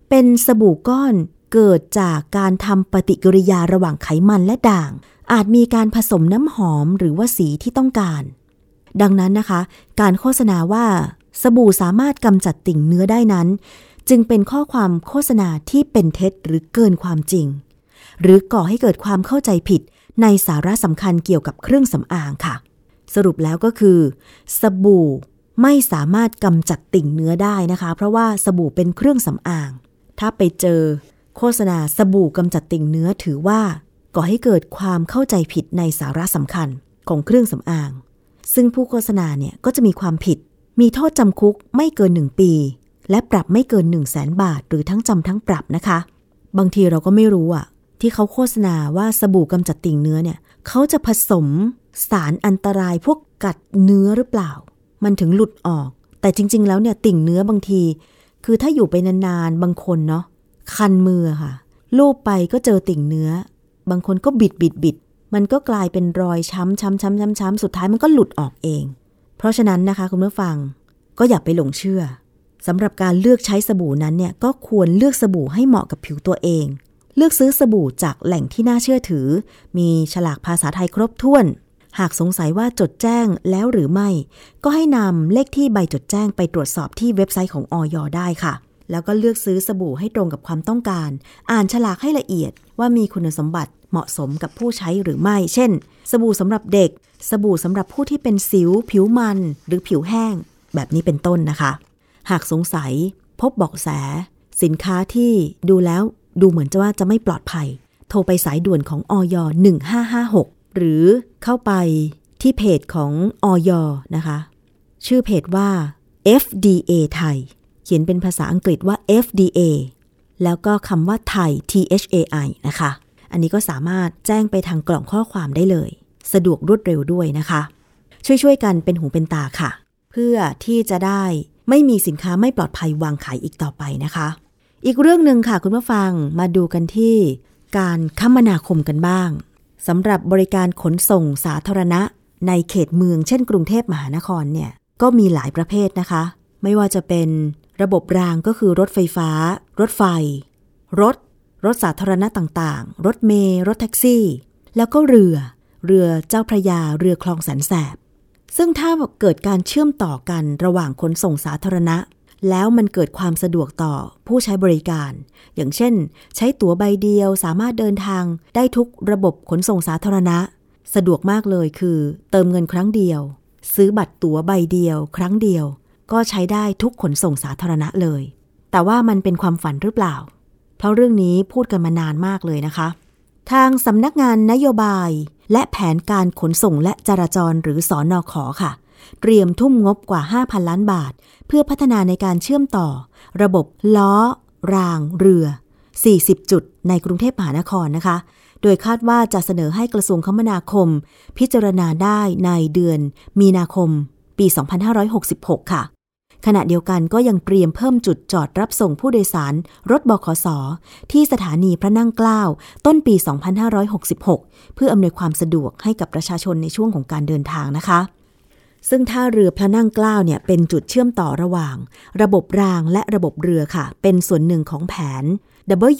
เป็นสบู่ก้อนเกิดจากการทำปฏิกิริยาระหว่างไขมันและด่าง อาจมีการผสมน้ำหอมหรือว่าสีที่ต้องการ ดังนั้นนะคะ การโฆษณาว่า สบู่สามารถกำจัดติ่งเนื้อได้นั้น จึงเป็นข้อความโฆษณาที่เป็นเท็จหรือเกินความจริง หรือก่อให้เกิดความเข้าใจผิดในสาระสำคัญเกี่ยวกับเครื่องสำอางค่ะ สรุปแล้วก็คือ สบู่ไม่สามารถกำจัดติ่งเนื้อได้นะคะ เพราะว่าสบู่เป็นเครื่องสำอาง ถ้าไปเจอ โฆษณาสบู่กำจัดติ่งเนื้อถือว่า ก่อให้เกิดความเข้าใจผิดในสาระสำคัญของเครื่องสำอาง ซึ่งผู้โฆษณาเนี่ยก็จะมีความผิด มีโทษจำคุกไม่เกินหนึ่งปี และปรับไม่เกิน 1 0 0 0 0แสนบาท หรือทั้งจำทั้งปรับนะคะ บางทีเราก็ไม่รู้อะที่เขาโฆษณาว่าสบู่กำจัดติ่งเนื้อเนี่ยเขาจะผสมสารอันตรายพวกกัดเนื้อหรือเปล่า มันถึงหลุดออก แต่จริง ๆ แล้วเนี่ยติ่งเนื้อบางที คือถ้าอยู่ไปนานๆบางคนเนาะคันมือค่ะลูบไปก็เจอติ่งเนื้อ บางคนก็บิดบิดบิดมันก็กลายเป็นรอยช้ำช้ำช้ำช้ำช้ำสุดท้ายมันก็หลุดออกเอง เพราะฉะนั้นนะคะคุณผู้ฟังก็อย่าไปหลงเชื่อสำหรับการเลือกใช้สบู่นั้นเนี่ยก็ควรเลือกสบู่ให้เหมาะกับผิวตัวเอง เลือกซื้อสบู่จากแหล่งที่น่าเชื่อถือ มีฉลากภาษาไทยครบถ้วน หากสงสัยว่าจดแจ้งแล้วหรือไม่ ก็ให้นำเลขที่ใบจดแจ้งไปตรวจสอบที่เว็บไซต์ของออยได้ค่ะ แล้วก็เลือกซื้อสบู่ให้ตรงกับความต้องการ อ่านฉลากให้ละเอียดว่ามีคุณสมบัติเหมาะสมกับผู้ใช้หรือไม่ เช่น สบู่สำหรับเด็ก สบู่สำหรับผู้ที่เป็นสิว ผิวมันหรือผิวแห้ง แบบนี้เป็นต้นนะคะ หากสงสัย พบเบอกแส สินค้าที่ดูแล้วดูเหมือนจะว่าจะไม่ปลอดภัย โทรไปสายด่วนของออย1556 หรือเข้าไปที่เพจของออยนะคะ ชื่อเพจว่า FDA ไทย เขียนเป็นภาษาอังกฤษว่า FDA แล้วก็คำว่าไทย THAI นะคะ อันนี้ก็สามารถแจ้งไปทางกล่องข้อความได้เลย สะดวกรวดเร็วด้วยนะคะ ช่วยๆกันเป็นหูเป็นตาค่ะ เพื่อที่จะได้ไม่มีสินค้าไม่ปลอดภัยวางขายอีกต่อไปนะคะ อีกเรื่องหนึ่งค่ะคุณผู้ฟังมาดูกันที่การคมนาคมกันบ้างสำหรับบริการขนส่งสาธารณะ ในเขตเมืองเช่น กรุงเทพมหานครเนี่ยก็มีหลายประเภทนะคะ ไม่ว่าจะเป็นระบบรางก็คือรถไฟฟ้า รถไฟ รถ รถสาธารณะต่างๆ รถเมล์รถแท็กซี่ แล้วก็เรือ เรือเจ้าพระยาเรือคลองแสนแสบ ซึ่งถ้าเกิดการเชื่อมต่อกันระหว่างขนส่งสาธารณะ แล้วมันเกิดความสะดวกต่อผู้ใช้บริการ อย่างเช่น ใช้ตั๋วใบเดียวสามารถเดินทางได้ทุกระบบขนส่งสาธารณะ สะดวกมากเลยคือ เติมเงินครั้งเดียว ซื้อบัตรตั๋วใบเดียว ครั้งเดียว ก็ใช้ได้ทุกขนส่งสาธารณะเลย แต่ว่ามันเป็นความฝันหรือเปล่า เพราะเรื่องนี้พูดกันมานานมากเลยนะคะทางสำนักงานนโยบาย และแผนการขนส่งและจราจรหรือสอนอขอค่ะ เตรียมทุ่มงบกว่า 5,000 ล้านบาท เพื่อพัฒนาในการเชื่อมต่อ ระบบล้อ ราง เรือ 40 จุดในกรุงเทพมหานครนะคะ โดยคาดว่าจะเสนอให้กระทรวงคมนาคม พิจารณาได้ในเดือนมีนาคมปี 2566 ค่ะ ขณะเดียวกันก็ยังเตรียมเพิ่มจุดจอดรับส่งผู้โดยสาร รถบขส ที่สถานีพระนั่งเกล้าต้นปี 2566 เพื่ออำนวยความสะดวกให้กับประชาชนในช่วงของการเดินทางนะคะ ซึ่งท่าเรือพระนั่งเกล้าเนี่ยเป็นจุดเชื่อมต่อระหว่าง ระบบรางและระบบเรือค่ะ เป็นส่วนหนึ่งของแผน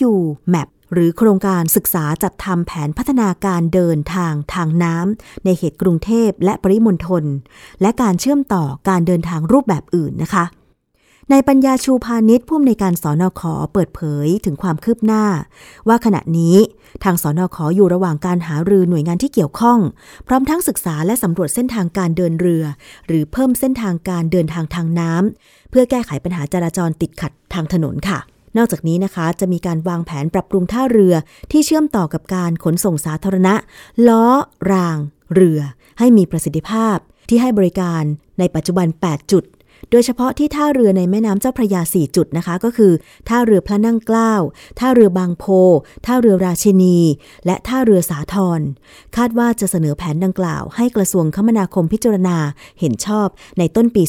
W Map หรือโครงการศึกษาจัดทำแผนพัฒนาการเดินทางทางน้ำในเขตกรุงเทพและปริมณฑลและการเชื่อมต่อการเดินทางรูปแบบอื่นนะคะในปัญญาชูพาณิชย์ผู้อำนวยการสอนอขอเปิดเผยถึงความคืบหน้า ว่าขณะนี้ทางสอนอขออยู่ระหว่างการหารือหน่วยงานที่เกี่ยวข้อง พร้อมทั้งศึกษาและสำรวจเส้นทางการเดินเรือ หรือเพิ่มเส้นทางการเดินทางทางน้ำเพื่อแก้ไขปัญหาจราจรติดขัดทางถนนค่ะ นอกจากนี้นะคะจะมีการวางแผนปรับปรุงท่าเรือที่เชื่อมต่อกับการขนส่งสาธารณะ ล้อ ราง เรือ ให้มีประสิทธิภาพที่ให้บริการในปัจจุบัน 8 จุด โดยเฉพาะที่ท่าเรือในแม่น้ำเจ้าพระยา 4 จุดนะคะ ก็คือ ท่าเรือพระนั่งเกล้า ท่าเรือบางโพ ท่าเรือราชินี และท่าเรือสาทร คาดว่าจะเสนอแผนดังกล่าว ให้กระทรวงคมนาคมพิจารณาเห็นชอบในต้นปี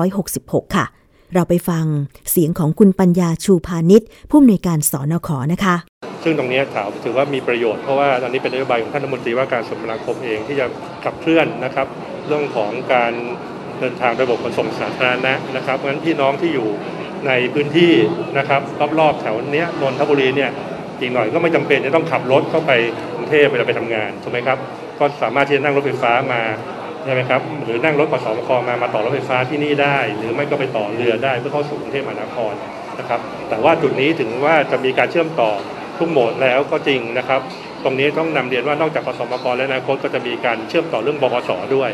2566 ค่ะ เราไปฟังเสียงของคุณปัญญาชูพาณิชย์ผู้อำนวยการสอนขอนะคะ ซึ่งตรงนี้ถามถือว่ามีประโยชน์เพราะว่าตอนนี้เป็นนโยบายของท่านรัฐมนตรีว่าการกระทรวงคมนาคมเองที่จะขับเคลื่อนนะครับ เรื่องของการเดินทางระบบขนส่งสาธารณะนะครับงั้นพี่น้องที่อยู่ในพื้นที่นะครับรอบๆแถวเนี้ยนนทบุรีเนี่ยอีกหน่อยก็ไม่จำเป็นจะต้องขับรถเข้าไปกรุงเทพเวลาไปทำงานถูกไหมครับก็สามารถที่จะนั่งรถไฟฟ้ามา ใช่ไหมครับหรือนั่งรถขสมคมามาต่อรถไฟฟ้าที่นี่ได้ หรือไม่ก็ไปต่อเรือได้เพื่อเข้าสู่กรุงเทพมหานครนะครับ แต่ว่าจุดนี้ถึงว่าจะมีการเชื่อมต่อทุกโหมดแล้วก็จริงนะครับ ตรงนี้ต้องนำเรียนว่านอกจากขสมกและอนาคตก็จะมีการเชื่อมต่อเรื่องบกสด้วย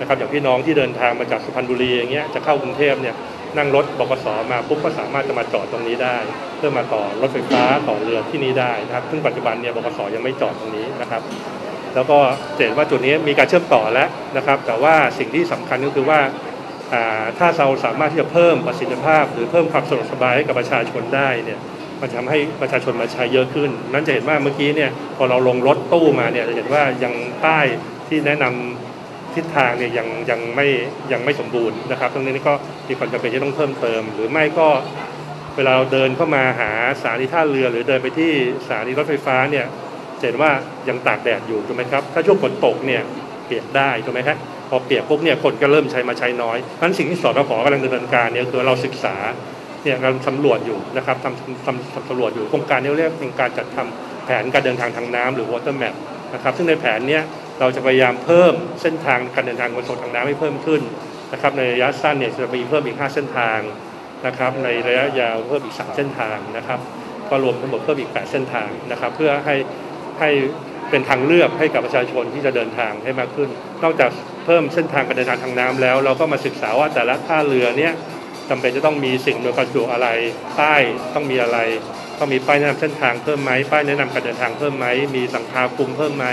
นะครับอย่างพี่น้องที่เดินทางมาจากสุพรรณบุรีอย่างเงี้ยจะเข้ากรุงเทพเนี่ยนั่งรถบกสมาปุ๊บก็สามารถจะมาจอดตรงนี้ได้ เพื่อมาต่อรถไฟฟ้าต่อเรือที่นี่ได้นะครับซึ่งปัจจุบันเนี่ยบกสยังไม่จอดตรงนี้นะครับ แล้วก็เห็นว่าจุดนี้มีการเชื่อมต่อแล้วนะครับ แต่ว่าสิ่งที่สำคัญก็คือว่าถ้าเราสามารถที่จะเพิ่มประสิทธิภาพ หรือเพิ่มความสะดวกสบายให้กับประชาชนได้เนี่ยมันทำให้ประชาชนมาใช้เยอะขึ้น นั้นจะเห็นว่าเมื่อกี้เนี่ยพอเราลงรถตู้มาเนี่ยจะเห็นว่ายังป้ายที่แนะนำทิศทางเนี่ยยังยังไม่ยังไม่สมบูรณ์นะครับตรงนี้ก็มีความจำเป็นที่ต้องเพิ่มเติม หรือไม่ก็เวลาเราเดินเข้ามาหาสถานีท่าเรือ หรือเดินไปที่สถานีรถไฟฟ้าเนี่ย เห็นว่ายังตากแดดอยู่ถูกไหมครับ ถ้าช่วงฝนตกเนี่ยเปียกได้ถูกไหมครับพอเปียกปุ๊บเนี่ยคนก็เริ่มใช้มาใช้น้อยนั้นสิ่งที่สทขกำลังดำเนินการเนี่ยคือเราศึกษาเนี่ยเราสำรวจอยู่นะครับทำทำสำรวจอยู่โครงการนี้เรียกเป็นการจัดทำแผนการเดินทางทางน้ำหรือ water map นะครับซึ่งในแผนเนี้ยเราจะพยายามเพิ่มเส้นทางการเดินทางขนส่งทางน้ำให้เพิ่มขึ้นนะครับในระยะสั้นเนี่ยจะมีเพิ่มอีก 5 เส้นทางนะครับในระยะยาวเพิ่มอีก 3 เส้นทางนะครับก็รวมทั้งหมดเพิ่มอีก 8 เส้นทางนะครับเพื่อให้ ให้เป็นทางเลือกให้กับประชาชนที่จะเดินทางให้มากขึ้น นอกจากเพิ่มเส้นทางการเดินทางทางน้ำแล้ว เราก็มาศึกษาว่าแต่ละท่าเรือเนี้ยจำเป็นจะต้องมีสิ่งโดยความสะดวกอะไรป้ายต้องมีอะไร ต้องมีป้ายแนะนำเส้นทางเพิ่มไหมป้ายแนะนำการเดินทางเพิ่มไหมมีสังคาคุมเพิ่มไหม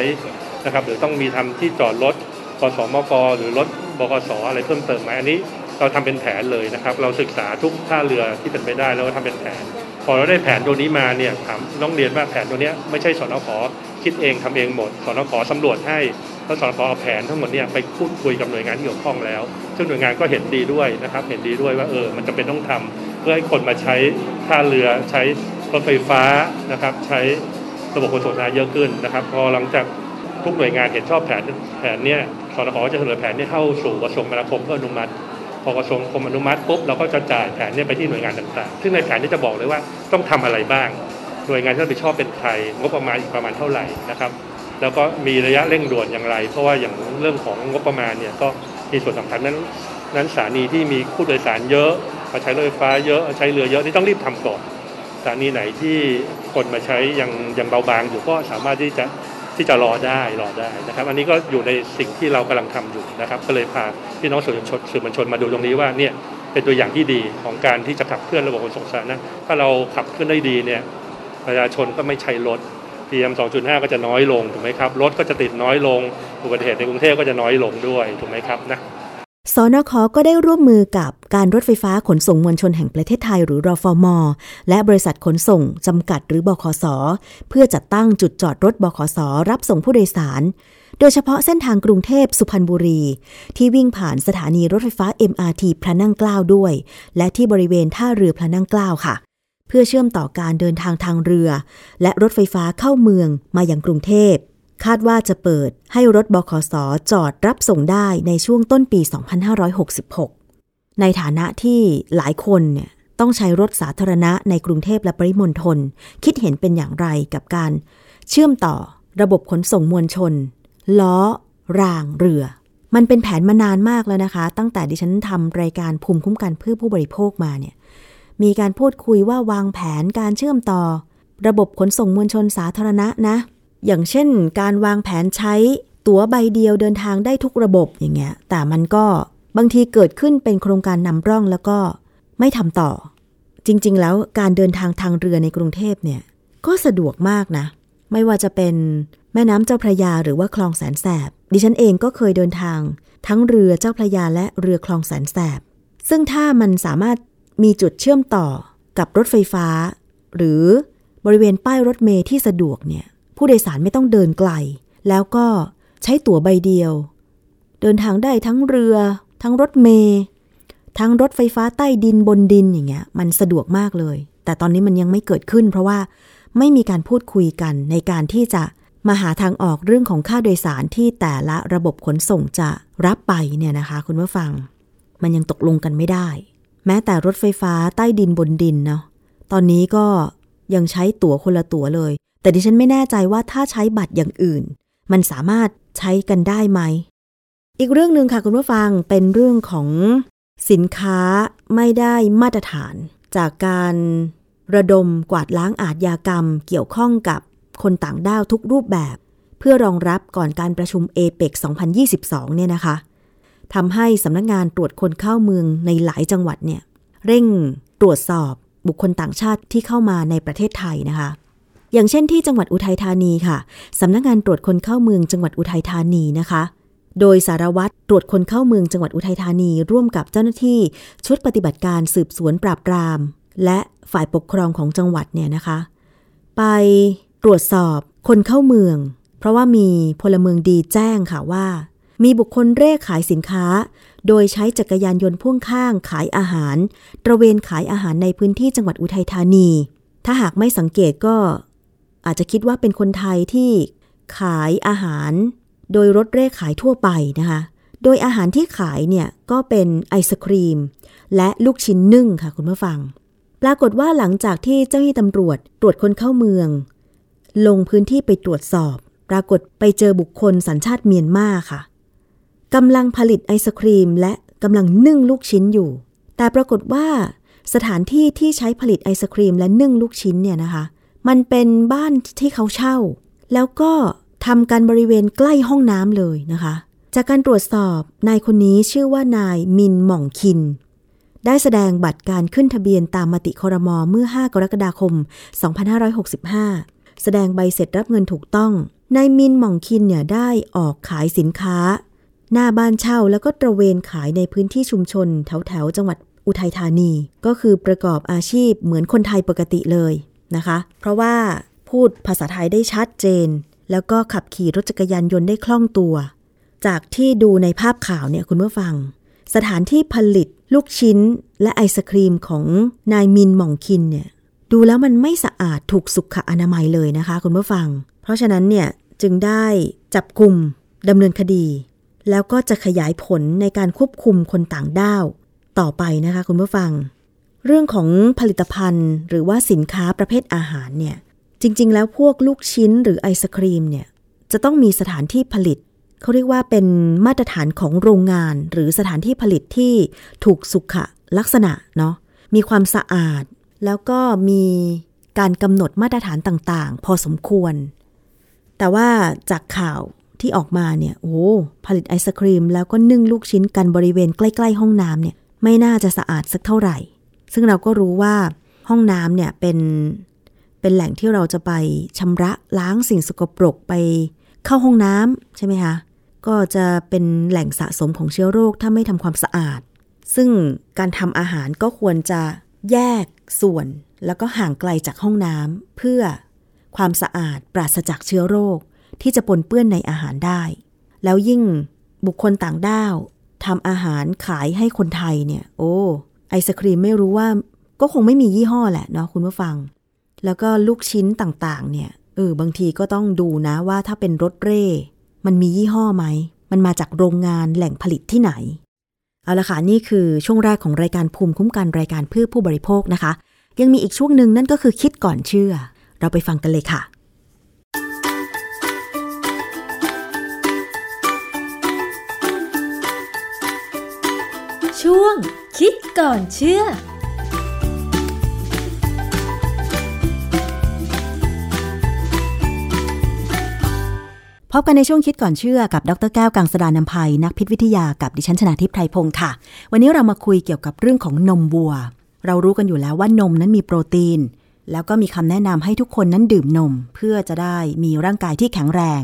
นะครับหรือต้องมีทำที่จอดรถกสมกหรือรถบกสอะไรเพิ่มเติมไหมอันนี้ เราทำเป็นแผนเลยนะครับ เราศึกษาทุกท่าเรือที่เป็นไปได้แล้วก็ทำเป็นแผน พอเราได้แผนตัวนี้มาเนี่ยถามน้องเรียนว่าแผนตัวนี้ไม่ใช่สนอขอคิดเองทำเองหมดสนอขอสำรวจให้แล้วสนอขอเอาแผนทั้งหมดเนี่ยไปพูดคุยกับหน่วยงานที่เกี่ยวข้องแล้ว ซึ่งหน่วยงานก็เห็นดีด้วยนะครับ เห็นดีด้วยว่าเออมันจะเป็นต้องทำเพื่อให้คนมาใช้ท่าเรือใช้รถไฟฟ้านะครับใช้ระบบขนส่งสาธารณะเยอะขึ้นนะครับ พอหลังจากทุกหน่วยงานเห็นชอบแผนแผนเนี่ยสนอขอจะเสนอแผนนี้เข้าสู่กระทรวงมนาคมเพื่ออนุมัติ พอกระทรวงคมอนุมัติปุ๊บเราก็จะจ่ายแผนนี้ไปที่หน่วยงานต่างๆ ซึ่งในแผนนี้จะบอกเลยว่าต้องทำอะไรบ้าง หน่วยงานที่รับผิดชอบเป็นใครงบประมาณอีกประมาณเท่าไหร่นะครับ แล้วก็มีระยะเร่งด่วนอย่างไร เพราะว่าอย่างเรื่องของงบประมาณเนี่ยก็มีส่วนสำคัญนั้นนั้นสถานีที่มีผู้โดยสารเยอะมาใช้รถไฟฟ้าเยอะใช้เรือเยอะนี่ต้องรีบทำก่อนสถานีไหนที่คนมาใช้ยังยังเบาบางอยู่ก็สามารถที่จะ ที่จะรอได้รอได้นะครับ อันนี้ก็อยู่ในสิ่งที่เรากำลังทำอยู่นะครับ ก็เลยพาพี่น้องสื่อมวลชนสื่อมวลชนมาดูตรงนี้ว่าเนี่ยเป็นตัวอย่างที่ดีของการที่จะขับเคลื่อนระบบขนส่งสาธารณะถ้าเราขับเคลื่อนได้ดีเนี่ยประชาชนก็ไม่ใช้รถ PM 2.5 ก็จะน้อยลงถูกไหมครับรถก็จะติดน้อยลงอุบัติเหตุในกรุงเทพก็จะน้อยลงด้วยถูกไหมครับนะ สนคก็ได้ร่วมมือกับการรถไฟฟ้าขนส่งมวลชนแห่งประเทศไทยหรือรอฟมและบริษัทขนส่งจำกัดหรือบขสเพื่อจัดตั้งจุดจอดรถบขสรับส่งผู้โดยสาร โดยเฉพาะเส้นทางกรุงเทพสุพรรณบุรี ที่วิ่งผ่านสถานีรถไฟฟ้า MRT พระนั่งเกล้าด้วย และที่บริเวณท่าเรือพระนั่งเกล้าค่ะ เพื่อเชื่อมต่อการเดินทางทางเรือ และรถไฟฟ้าเข้าเมืองมาอย่างกรุงเทพ คาดว่าจะเปิดให้รถบขสจอดรับส่งได้ในช่วงต้นปี 2566 ในฐานะที่หลายคนเนี่ยต้องใช้รถสาธารณะในกรุงเทพและปริมณฑลคิดเห็นเป็นอย่างไรกับการเชื่อมต่อระบบขนส่งมวลชน ล้อ รางเรือ มันเป็นแผนมานานมากแล้วนะคะ ตั้งแต่ดิฉันทำรายการภูมิคุ้มกันเพื่อผู้บริโภคมาเนี่ยมีการพูดคุยว่าวางแผนการเชื่อมต่อ ระบบขนส่งมวลชนสาธารณะนะ อย่างเช่น การวางแผนใช้ตั๋วใบเดียวเดินทางได้ทุกระบบอย่างเงี้ย แต่มันก็บางทีเกิดขึ้นเป็นโครงการนำร่องแล้วก็ไม่ทำต่อ จริง ๆ แล้วการเดินทางทางเรือในกรุงเทพเนี่ย ก็สะดวกมากนะ ไม่ว่าจะเป็นแม่น้ำเจ้าพระยาหรือว่าคลองแสนแสบ ดิฉันเองก็เคยเดินทาง ทั้งเรือเจ้าพระยาและเรือคลองแสนแสบ ซึ่งถ้ามันสามารถมีจุดเชื่อมต่อกับรถไฟฟ้า หรือบริเวณป้ายรถเมล์ที่สะดวกเนี่ย ผู้โดยสารไม่ต้องเดินไกล แล้วก็ใช้ตั๋วใบเดียว เดินทางได้ทั้งเรือ ทั้งรถเมล์ทั้งรถไฟฟ้าใต้ดินบนดินอย่างเงี้ย มันสะดวกมากเลย แต่ตอนนี้มันยังไม่เกิดขึ้น เพราะว่าไม่มีการพูดคุยกันในการที่จะมาหาทางออกเรื่องของค่าโดยสารที่แต่ละระบบขนส่งจะรับไปเนี่ยนะคะ คุณผู้ฟัง มันยังตกลงกันไม่ได้ แม้แต่รถไฟฟ้าใต้ดินบนดินเนาะตอนนี้ก็ยังใช้ตั๋วคนละตั๋วเลย แต่ดิฉันไม่แน่ใจว่าถ้าใช้บัตรอย่างอื่น มันสามารถใช้กันได้ไหม อีกเรื่องหนึ่งค่ะคุณผู้ฟังเป็นเรื่องของสินค้าไม่ได้มาตรฐานจากการระดมกวาดล้างอาทยากรรม เกี่ยวข้องกับคนต่างด้าวทุกรูปแบบ เพื่อรองรับก่อนการประชุมเอเปก2022 เนี่ยนะคะทำให้สำนักงงานตรวจคนเข้าเมืองในหลายจังหวัดเนี่ยเร่งตรวจสอบบุคคลต่างชาติที่เข้ามาในประเทศไทยนะคะ อย่างเช่นที่จังหวัดอุทัยธานีค่ะสำนักงานตรวจคนเข้าเมืองจังหวัดอุทัยธานีนะคะ โดยสารวัตรตรวจคนเข้าเมืองจังหวัดอุทัยธานี ร่วมกับเจ้าหน้าที่ชุดปฏิบัติการสืบสวนปราบปราม และฝ่ายปกครองของจังหวัดเนี่ยนะคะ ไปตรวจสอบคนเข้าเมือง เพราะว่ามีพลเมืองดีแจ้งค่ะว่า มีบุคคลเร่ขายสินค้า โดยใช้จักรยานยนต์พ่วงข้างขายอาหาร ตระเวนขายอาหารในพื้นที่จังหวัดอุทัยธานี ถ้าหากไม่สังเกตก็ อาจจะคิดว่าเป็นคนไทยที่ขายอาหารโดยรถเร่ขายทั่วไปนะคะ โดยอาหารที่ขายเนี่ยก็เป็นไอศครีม และลูกชิ้นนึ่งค่ะคุณผู้ฟัง ปรากฏว่าหลังจากที่เจ้าหน้าที่ตำรวจตรวจคนเข้าเมือง ลงพื้นที่ไปตรวจสอบ ปรากฏไปเจอบุคคลสัญชาติเมียนมาค่ะกำลังผลิตไอศครีม และกำลังนึ่งลูกชิ้นอยู่ แต่ปรากฏว่าสถานที่ที่ใช้ผลิตไอศครีมและนึ่งลูกชิ้นเนี่ยนะคะ มันเป็นบ้านที่เขาเช่า แล้วก็ทำกันบริเวณใกล้ห้องน้ำเลยนะคะ จากการตรวจสอบนายคนนี้ชื่อว่านายมินหม่องคิน ได้แสดงบัตรการขึ้นทะเบียนตามมติคอรมอเมื่อ 5 กรกฎาคม 2565 แสดงใบเสร็จรับเงินถูกต้องนายมินหม่องคินเนี่ยได้ออกขายสินค้า หน้าบ้านเช่าแล้วก็ตระเวนขายในพื้นที่ชุมชน แถวแถวจังหวัดอุทัยธานี ก็คือประกอบอาชีพเหมือนคนไทยปกติเลย นะคะ เพราะว่าพูดภาษาไทยได้ชัดเจน แล้วก็ขับขี่รถจักรยานยนต์ได้คล่องตัว จากที่ดูในภาพข่าวเนี่ยคุณผู้ฟัง สถานที่ผลิตลูกชิ้นและไอศครีมของนายมินหม่องคินเนี่ยดูแล้วมันไม่สะอาดถูกสุขอนามัยเลยนะคะ คุณผู้ฟัง เพราะฉะนั้นเนี่ยจึงได้จับกลุ่มดำเนินคดี แล้วก็จะขยายผลในการควบคุมคนต่างด้าว ต่อไปนะคะคุณผู้ฟัง เรื่องของผลิตภัณฑ์หรือว่าสินค้าประเภทอาหารเนี่ยจริง ๆ แล้วพวกลูกชิ้นหรือไอศครีมเนี่ยจะต้องมีสถานที่ผลิต เขาเรียกว่าเป็นมาตรฐานของโรงงาน หรือสถานที่ผลิตที่ถูกสุขลักษณะเนาะมีความสะอาด แล้วก็มีการกำหนดมาตรฐานต่างๆ พอสมควร แต่ว่าจากข่าวที่ออกมาเนี่ยโอ้ผลิตไอศครีม แล้วก็นึ่งลูกชิ้นกันบริเวณใกล้ ๆ ห้องน้ำเนี่ยไม่น่าจะสะอาดสักเท่าไหร่ ซึ่งเราก็รู้ว่าห้องน้ำเนี่ยเป็นเป็นแหล่งที่เราจะไปชำระล้างสิ่งสกปรกไปเข้าห้องน้ำใช่ไหมคะ ก็จะเป็นแหล่งสะสมของเชื้อโรคถ้าไม่ทำความสะอาด ซึ่งการทำอาหารก็ควรจะแยกส่วนแล้วก็ห่างไกลจากห้องน้ำเพื่อความสะอาดปราศจากเชื้อโรคที่จะปนเปื้อนในอาหารได้ แล้วยิ่งบุคคลต่างด้าวทำอาหารขายให้คนไทยเนี่ย โอ้ ไอศครีมไม่รู้ว่าก็คงไม่มียี่ห้อแหละเนาะคุณผู้ฟัง แล้วก็ลูกชิ้นต่างๆ เนี่ยเออบางทีก็ต้องดูนะว่าถ้าเป็นรถเร่ มันมียี่ห้อไหม มันมาจากโรงงานแหล่งผลิตที่ไหน เอาละค่ะนี่คือช่วงแรกของรายการภูมิคุ้มกันรายการเพื่อผู้บริโภคนะคะ ยังมีอีกช่วงหนึ่งนั่นก็คือคิดก่อนเชื่อ เราไปฟังกันเลยค่ะช่วง คิดก่อนเชื่อ พบกันในช่วงคิดก่อนเชื่อกับดรแก้วกังสดานนภัยนักพิษวิทยากับดิฉันชนาทิพไพรพงศ์ค่ะ วันนี้เรามาคุยเกี่ยวกับเรื่องของนมวัว เรารู้กันอยู่แล้วว่านมนั้นมีโปรตีน แล้วก็มีคำแนะนำให้ทุกคนนั้นดื่มนม เพื่อจะได้มีร่างกายที่แข็งแรง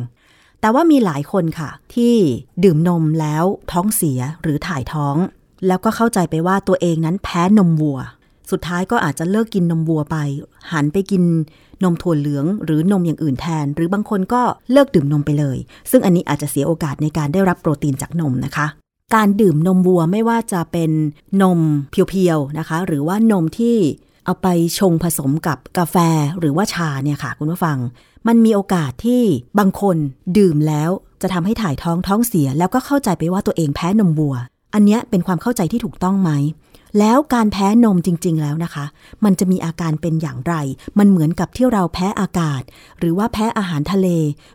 แต่ว่ามีหลายคนค่ะ ที่ดื่มนมแล้วท้องเสียหรือถ่ายท้อง แล้วก็เข้าใจไปว่าตัวเองนั้นแพ้นมวัว สุดท้ายก็อาจจะเลิกกินนมวัวไป หันไปกินนมถั่วเหลือง หรือนมอย่างอื่นแทน หรือบางคนก็เลิกดื่มนมไปเลย ซึ่งอันนี้อาจจะเสียโอกาสในการได้รับโปรตีนจากนมนะคะการดื่มนมวัวไม่ว่าจะเป็นนมเพียวๆนะคะ หรือว่านมที่เอาไปชงผสมกับกาแฟหรือว่าชาเนี่ยค่ะ คุณผู้ฟัง มันมีโอกาสที่บางคนดื่มแล้วจะทำให้ถ่ายท้องท้องเสีย แล้วก็เข้าใจไปว่าตัวเองแพ้นมวัว อันเนี้ยเป็นความเข้าใจที่ถูกต้องไหม แล้วการแพ้นมจริง ๆ แล้วนะคะ มันจะมีอาการเป็นอย่างไร มันเหมือนกับที่เราแพ้อากาศ หรือว่าแพ้อาหารทะเล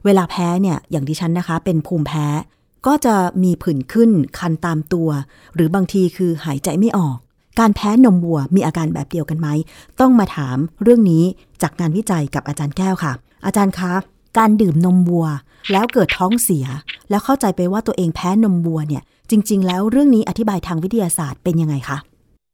เวลาแพ้เนี่ยอย่างดิฉันนะคะ เป็นภูมิแพ้ ก็จะมีผื่นขึ้น คันตามตัว หรือบางทีคือหายใจไม่ออก การแพ้นมวัวมีอาการแบบเดียวกันไหม ต้องมาถามเรื่องนี้จากงานวิจัยกับอาจารย์แก้วค่ะ อาจารย์คะการดื่มนมวัว แล้วเกิดท้องเสีย แล้วเข้าใจไปว่าตัวเองแพ้นมวัวเนี่ย จริง ๆ แล้วเรื่องนี้อธิบายทางวิทยาศาสตร์เป็นยังไงคะ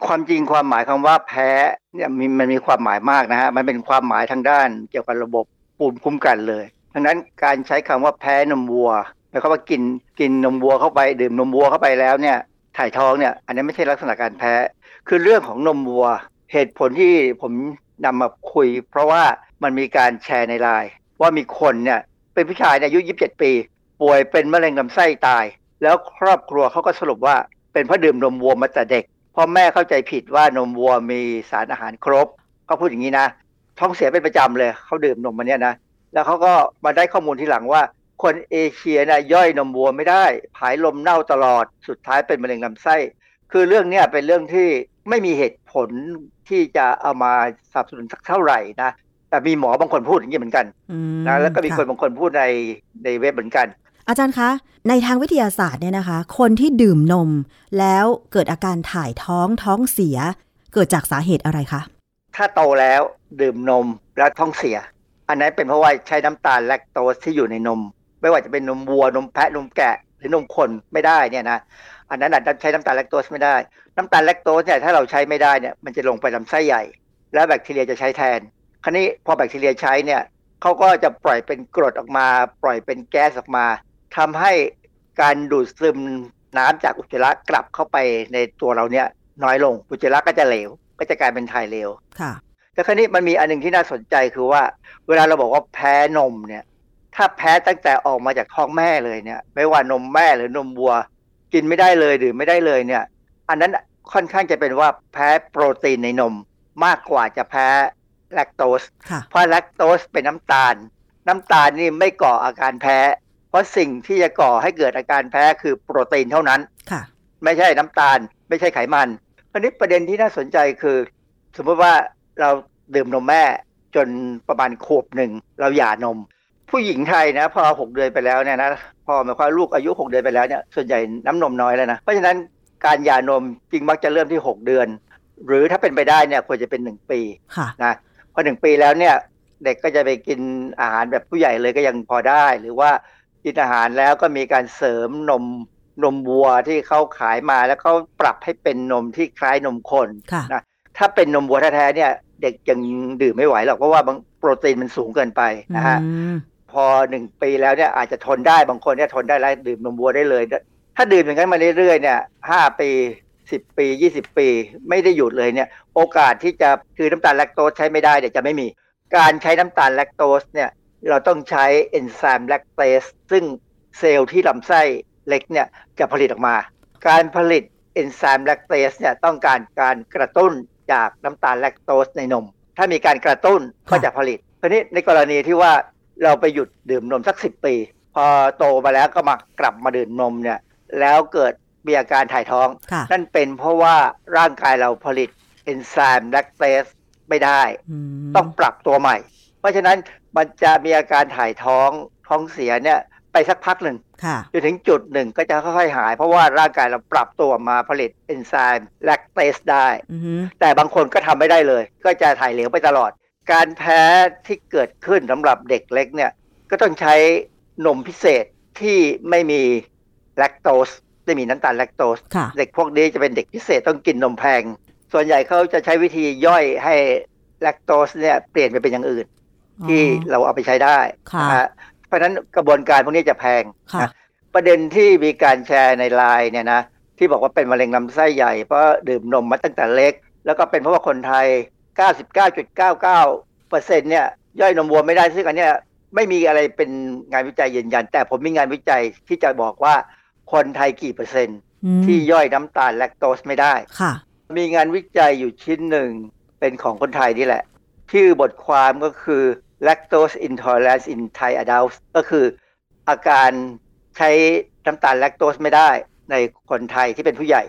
ความจริงความหมายคำว่าแพ้เนี่ยมีมันมีความหมายมากนะฮะมันเป็นความหมายทางด้านเกี่ยวกับระบบภูมิคุ้มกันเลยดังนั้นการใช้คำว่าแพ้นมวัวหมายความว่ากินกินนมวัวเข้าไปดื่มนมวัวเข้าไปแล้วเนี่ยถ่ายท้องเนี่ยอันนี้ไม่ใช่ลักษณะการแพ้ คือเรื่องของนมวัว เหตุผลที่ผมนำมาคุย เพราะว่ามันมีการแชร์ในไลน์ว่ามีคนเนี่ยเป็นผู้ชายเนี่ยอายุ 27 ปี ป่วยเป็นมะเร็งลำไส้ตาย แล้วครอบครัวเขาก็สรุปว่าเป็นเพราะดื่มนมวัวมาแต่เด็กพ่อแม่เข้าใจผิดว่านมวัวมีสารอาหารครบเขาพูดอย่างนี้นะ ท้องเสียเป็นประจำเลยเขาดื่มนมมันเนี่ยนะแล้วเขาก็มาได้ข้อมูลทีหลังว่า คนเอเชียนะย่อยนมวัวไม่ได้ ผายลมเน่าตลอดสุดท้ายเป็นมะเร็งลำไส้ คือเรื่องเนี้ยเป็นเรื่องที่ไม่มีเหตุผลที่จะเอามาสนับสนุนสักเท่าไหร่นะแต่มีหมอบางคนพูดอย่างนี้เหมือนกันอืมนะแล้วก็มีคนะบางคนพูดในในเว็บเหมือนกัน อาจารย์คะ ในทางวิทยาศาสตร์เนี่ยนะคะ คนที่ดื่มนมแล้วเกิดอาการถ่ายท้องท้องเสีย เกิดจากสาเหตุอะไรคะ ถ้าโตแล้วดื่มนมแล้วท้องเสีย อันนั้นเป็นเพราะว่าใช้น้ำตาลแลคโตสที่อยู่ในนม ไม่ว่าจะเป็นนมวัวนมแพะนมแกะหรือนมคนไม่ได้เนี่ยนะอันนั้นอาจจะใช้น้ำตาลแลคโตสไม่ได้ น้ำตาลแลคโตสเนี่ยถ้าเราใช้ไม่ได้เนี่ยมันจะลงไปลำไส้ใหญ่ แล้วแบคทีเรียจะใช้แทน คราวนี้พอแบคทีเรียใช้เนี่ยเขาก็จะปล่อยเป็นกรดออกมา ปล่อยเป็นแก๊สออกมา ทำให้การดูดซึมน้ำจากอุจจาระกลับเข้าไปในตัวเราเนี่ยน้อยลง อุจจาระก็จะเหลว ก็จะกลายเป็นถ่ายเหลวค่ะแต่คราวนี้มันมีอันหนึงที่น่าสนใจคือว่า เวลาเราบอกว่าแพ้นมเนี่ย ถ้าแพ้ตั้งแต่ออกมาจากท้องแม่เลยเนี่ย ไม่ว่านมแม่หรือนมวัว กินไม่ได้เลยดื่มไม่ได้เลยเนี่ย อันนั้นค่อนข้างจะเป็นว่าแพ้โปรตีนในนมมากกว่าจะแพ้แลคโตสค่ะเพราะแลคโตสเป็นน้ำตาล น้ำตาลนี่ไม่ก่ออาการแพ้ เพราะสิ่งที่จะก่อให้เกิดอาการแพ้คือโปรตีนเท่านั้นค่ะ ไม่ใช่น้ำตาล ไม่ใช่ไขมันคราวนี้ประเด็นที่น่าสนใจคือ สมมติว่าเราดื่มนมแม่จนประมาณขวบหนึ่งเราหย่านม ผู้หญิงไทยนะพอหกเดือนไปแล้วเนี่ยนะพอหมายความว่าลูกอายุหกเดือนไปแล้วเนี่ยส่วนใหญ่น้ำนมน้อยแล้วนะเพราะฉะนั้นการหย่านมจริงมักจะเริ่มที่หกเดือน หรือถ้าเป็นไปได้เนี่ยควรจะเป็นหนึ่งปีค่ะนะพอหนึ่งปีแล้วเนี่ยเด็กก็จะไปกินอาหารแบบผู้ใหญ่เลยก็ยังพอได้ หรือว่า กินอาหารแล้วก็มีการเสริมนมนมวัวที่เขาขายมาแล้วเขาปรับให้เป็นนมที่คล้ายนมคนค่ะนะถ้าเป็นนมวัวแท้ๆเนี่ยเด็กยังดื่มไม่ไหวหรอกเพราะว่าบางโปรตีนมันสูงเกินไปนะฮะอืมพอหนึ่งปีแล้วเนี่ยอาจจะทนได้บางคนเนี่ยทนได้แล้วดื่มนมวัวได้เลย ถ้าดื่มอย่างนั้นมาเรื่อยๆเนี่ยห้าปีสิบปียี่สิบปี ไม่ได้หยุดเลยเนี่ย โอกาสที่จะคือน้ำตาลแลคโตสใช้ไม่ได้เนี่ยจะไม่มี การใช้น้ำตาลแลคโตสเนี่ย เราต้องใช้เอนไซม์แลคเตสซึ่งเซลล์ที่ลำไส้เล็กเนี่ยจะผลิตออกมา การผลิตเอนไซม์แลคเตสเนี่ยต้องการการกระตุ้นจากน้ำตาลแลคโตสในนม ถ้ามีการกระตุ้นก็จะผลิตทีนี้ในกรณีที่ว่าเราไปหยุดดื่มนมสักสิบปี พอโตมาแล้วก็มากลับมาดื่มนมเนี่ยแล้วเกิดมีอาการถ่ายท้องค่ะนั่นเป็นเพราะว่าร่างกายเราผลิตเอนไซม์แลคเตสไม่ได้อืมต้องปรับตัวใหม่ เพราะฉะนั้นมันจะมีอาการถ่ายท้องท้องเสียเนี่ยไปสักพักหนึ่งค่ะจนถึงจุดหนึ่งก็จะค่อยๆหาย เพราะว่าร่างกายเราปรับตัวมาผลิตเอนไซม์แลคเตสได้อือฮึแต่บางคนก็ทำไม่ได้เลย ก็จะถ่ายเหลวไปตลอด การแพ้ที่เกิดขึ้นสำหรับเด็กเล็กเนี่ย ก็ต้องใช้นมพิเศษที่ไม่มีแลคโตสไม่มีน้ำตาลแลคโตสค่ะเด็กพวกนี้จะเป็นเด็กพิเศษต้องกินนมแพง ส่วนใหญ่เขาจะใช้วิธีย่อยให้แลคโตสเนี่ยเปลี่ยนไปเป็นอย่างอื่น ที่เราเอาไปใช้ได้ค่ะนะฮะเพราะฉะนั้นกระบวนการพวกนี้จะแพงค่ะนะประเด็นที่มีการแชร์ในไลน์เนี่ยนะที่บอกว่าเป็นมะเร็งลำไส้ใหญ่เพราะดื่มนมมาตั้งแต่เล็ก แล้วก็เป็นเพราะว่าคนไทย 99.99%เนี่ยย่อยนมวัวไม่ได้ซึ่งอันเนี้ยไม่มีอะไรเป็นงานวิจัยยืนยัน แต่ผมมีงานวิจัยที่จะบอกว่าคนไทยกี่เปอร์เซ็นต์อืมที่ย่อยน้ำตาลแลคโตสไม่ได้ค่ะ มีงานวิจัยอยู่ชิ้นหนึ่งเป็นของคนไทยนี่แหละ ชื่อบทความก็คือ lactose intolerance in Thai adults ก็คืออาการใช้น้ำตาลแลคโตสไม่ได้ในคนไทยที่เป็นผู้ใหญ่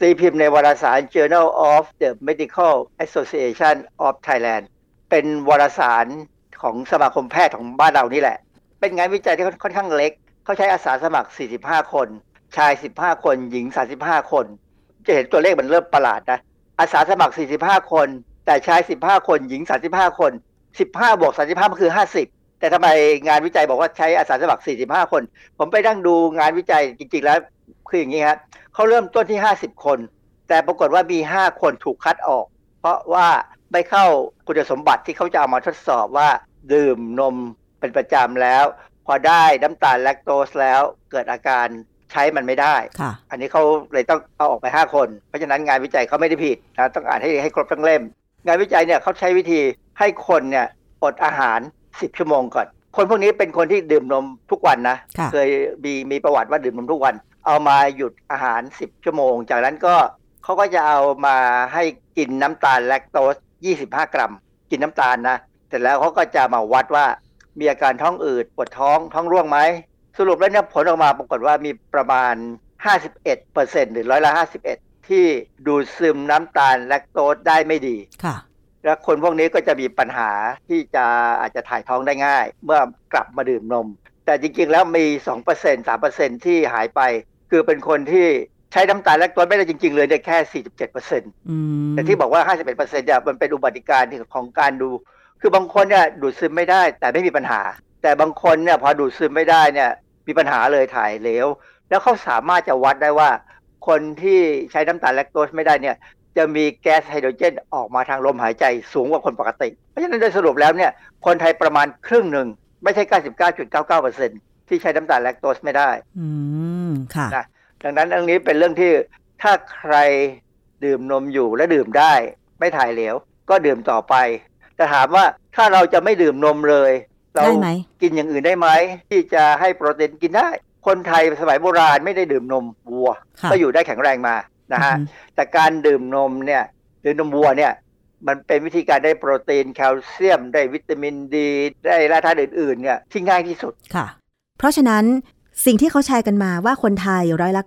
ตีพิมพ์ในวารสาร Journal of the Medical Association of Thailand เป็นวารสารของสมาคมแพทย์ของบ้านเรานี่แหละ เป็นงานวิจัยที่ค่อนข้างเล็ก เขาใช้อาสาสมัคร 45 คน ชาย 15 คน หญิง 35 คน จะเห็นตัวเลขมันเริ่มประหลาดนะ อาสาสมัคร 45 คน แต่ชาย 15 คน หญิง 35 คน 15บวก35มันคือ50แต่ทำไมงานวิจัยบอกว่าใช้อาสาสมัคร45คน ผมไปนั่งดูงานวิจัยจริง ๆ แล้ว คืออย่างนี้ครับเขาเริ่มต้นที่50คน แต่ปรากฏว่ามี5คนถูกคัดออก เพราะว่าไม่เข้าคุณสมบัติที่เขาจะเอามาทดสอบว่า ดื่มนมเป็นประจำแล้ว พอได้น้ำตาลแลคโตสแล้วเกิดอาการใช้มันไม่ได้ค่ะอันนี้เขาเลยต้องเอาออกไป 5 คน เพราะฉะนั้นงานวิจัยเขาไม่ได้ผิดนะต้องอ่านให้ให้ครบทั้งเล่ม งานวิจัยเนี่ยเขาใช้วิธีให้คนเนี่ยอดอาหาร 10 ชั่วโมงก่อน คนพวกนี้เป็นคนที่ดื่มนมทุกวันนะค่ะเคยมีมีประวัติว่าดื่มนมทุกวัน เอามาหยุดอาหาร 10 ชั่วโมง จากนั้นก็เขาก็จะเอามาให้กินน้ำตาลแลคโตส 25 กรัม กินน้ำตาลนะ เสร็จแล้วเขาก็จะมาวัดว่ามีอาการท้องอืดปวดท้องท้องร่วงไหมสรุปแล้วเนี่ยผลออกมาปรากฏว่ามีประมาณ 51%หรือร้อยละ 51 ที่ดูดซึมน้ำตาลแลคโตสได้ไม่ดีค่ะ และคนพวกนี้ก็จะมีปัญหาที่จะอาจจะถ่ายท้องได้ง่าย เมื่อกลับมาดื่มนม แต่จริงๆแล้วมี 2% 3%ที่หายไป คือเป็นคนที่ใช้น้ำตาลแลคโตสไม่ได้จริง ๆ เลยเนี่ยแค่ 47%อืมแต่ที่บอกว่า 51%เนี่ยมันเป็นอุบัติการณ์ของการดู คือบางคนเนี่ยดูดซึมไม่ได้ แต่ไม่มีปัญหา แต่บางคนเนี่ยพอดูดซึมไม่ได้เนี่ยมีปัญหาเลยถ่ายเหลว แล้วเขาสามารถจะวัดได้ว่า คนที่ใช้น้ำตาลแลคโตสไม่ได้เนี่ย จะมีแก๊สไฮโดรเจนออกมาทางลมหายใจสูงกว่าคนปกติ เพราะฉะนั้นโดยสรุปแล้วเนี่ย คนไทยประมาณครึ่งหนึ่ง ไม่ใช่ 99.99%ที่ใช้น้ำตาลแลคโตสไม่ได้ อืม ค่ะนะดังนั้นเรื่องนี้เป็นเรื่องที่ถ้าใครดื่มนมอยู่และดื่มได้ ไม่ถ่ายเหลว ก็ดื่มต่อไป แต่ถามว่าถ้าเราจะไม่ดื่มนมเลย เราได้ไหมกินอย่างอื่นได้ไหมที่จะให้โปรตีนกินได้ คนไทยสมัยโบราณไม่ได้ดื่มนมวัวค่ะก็อยู่ได้แข็งแรงมานะฮะอืมแต่การดื่มนมเนี่ยดื่มนมวัวเนี่ยมันเป็นวิธีการได้โปรตีนแคลเซียม ได้วิตามินดี ได้แร่ธาตุอื่นๆเนี่ยที่ง่ายที่สุดค่ะ เพราะฉะนั้นสิ่งที่เขาแชร์กันมาว่าคนไทยร้อยละ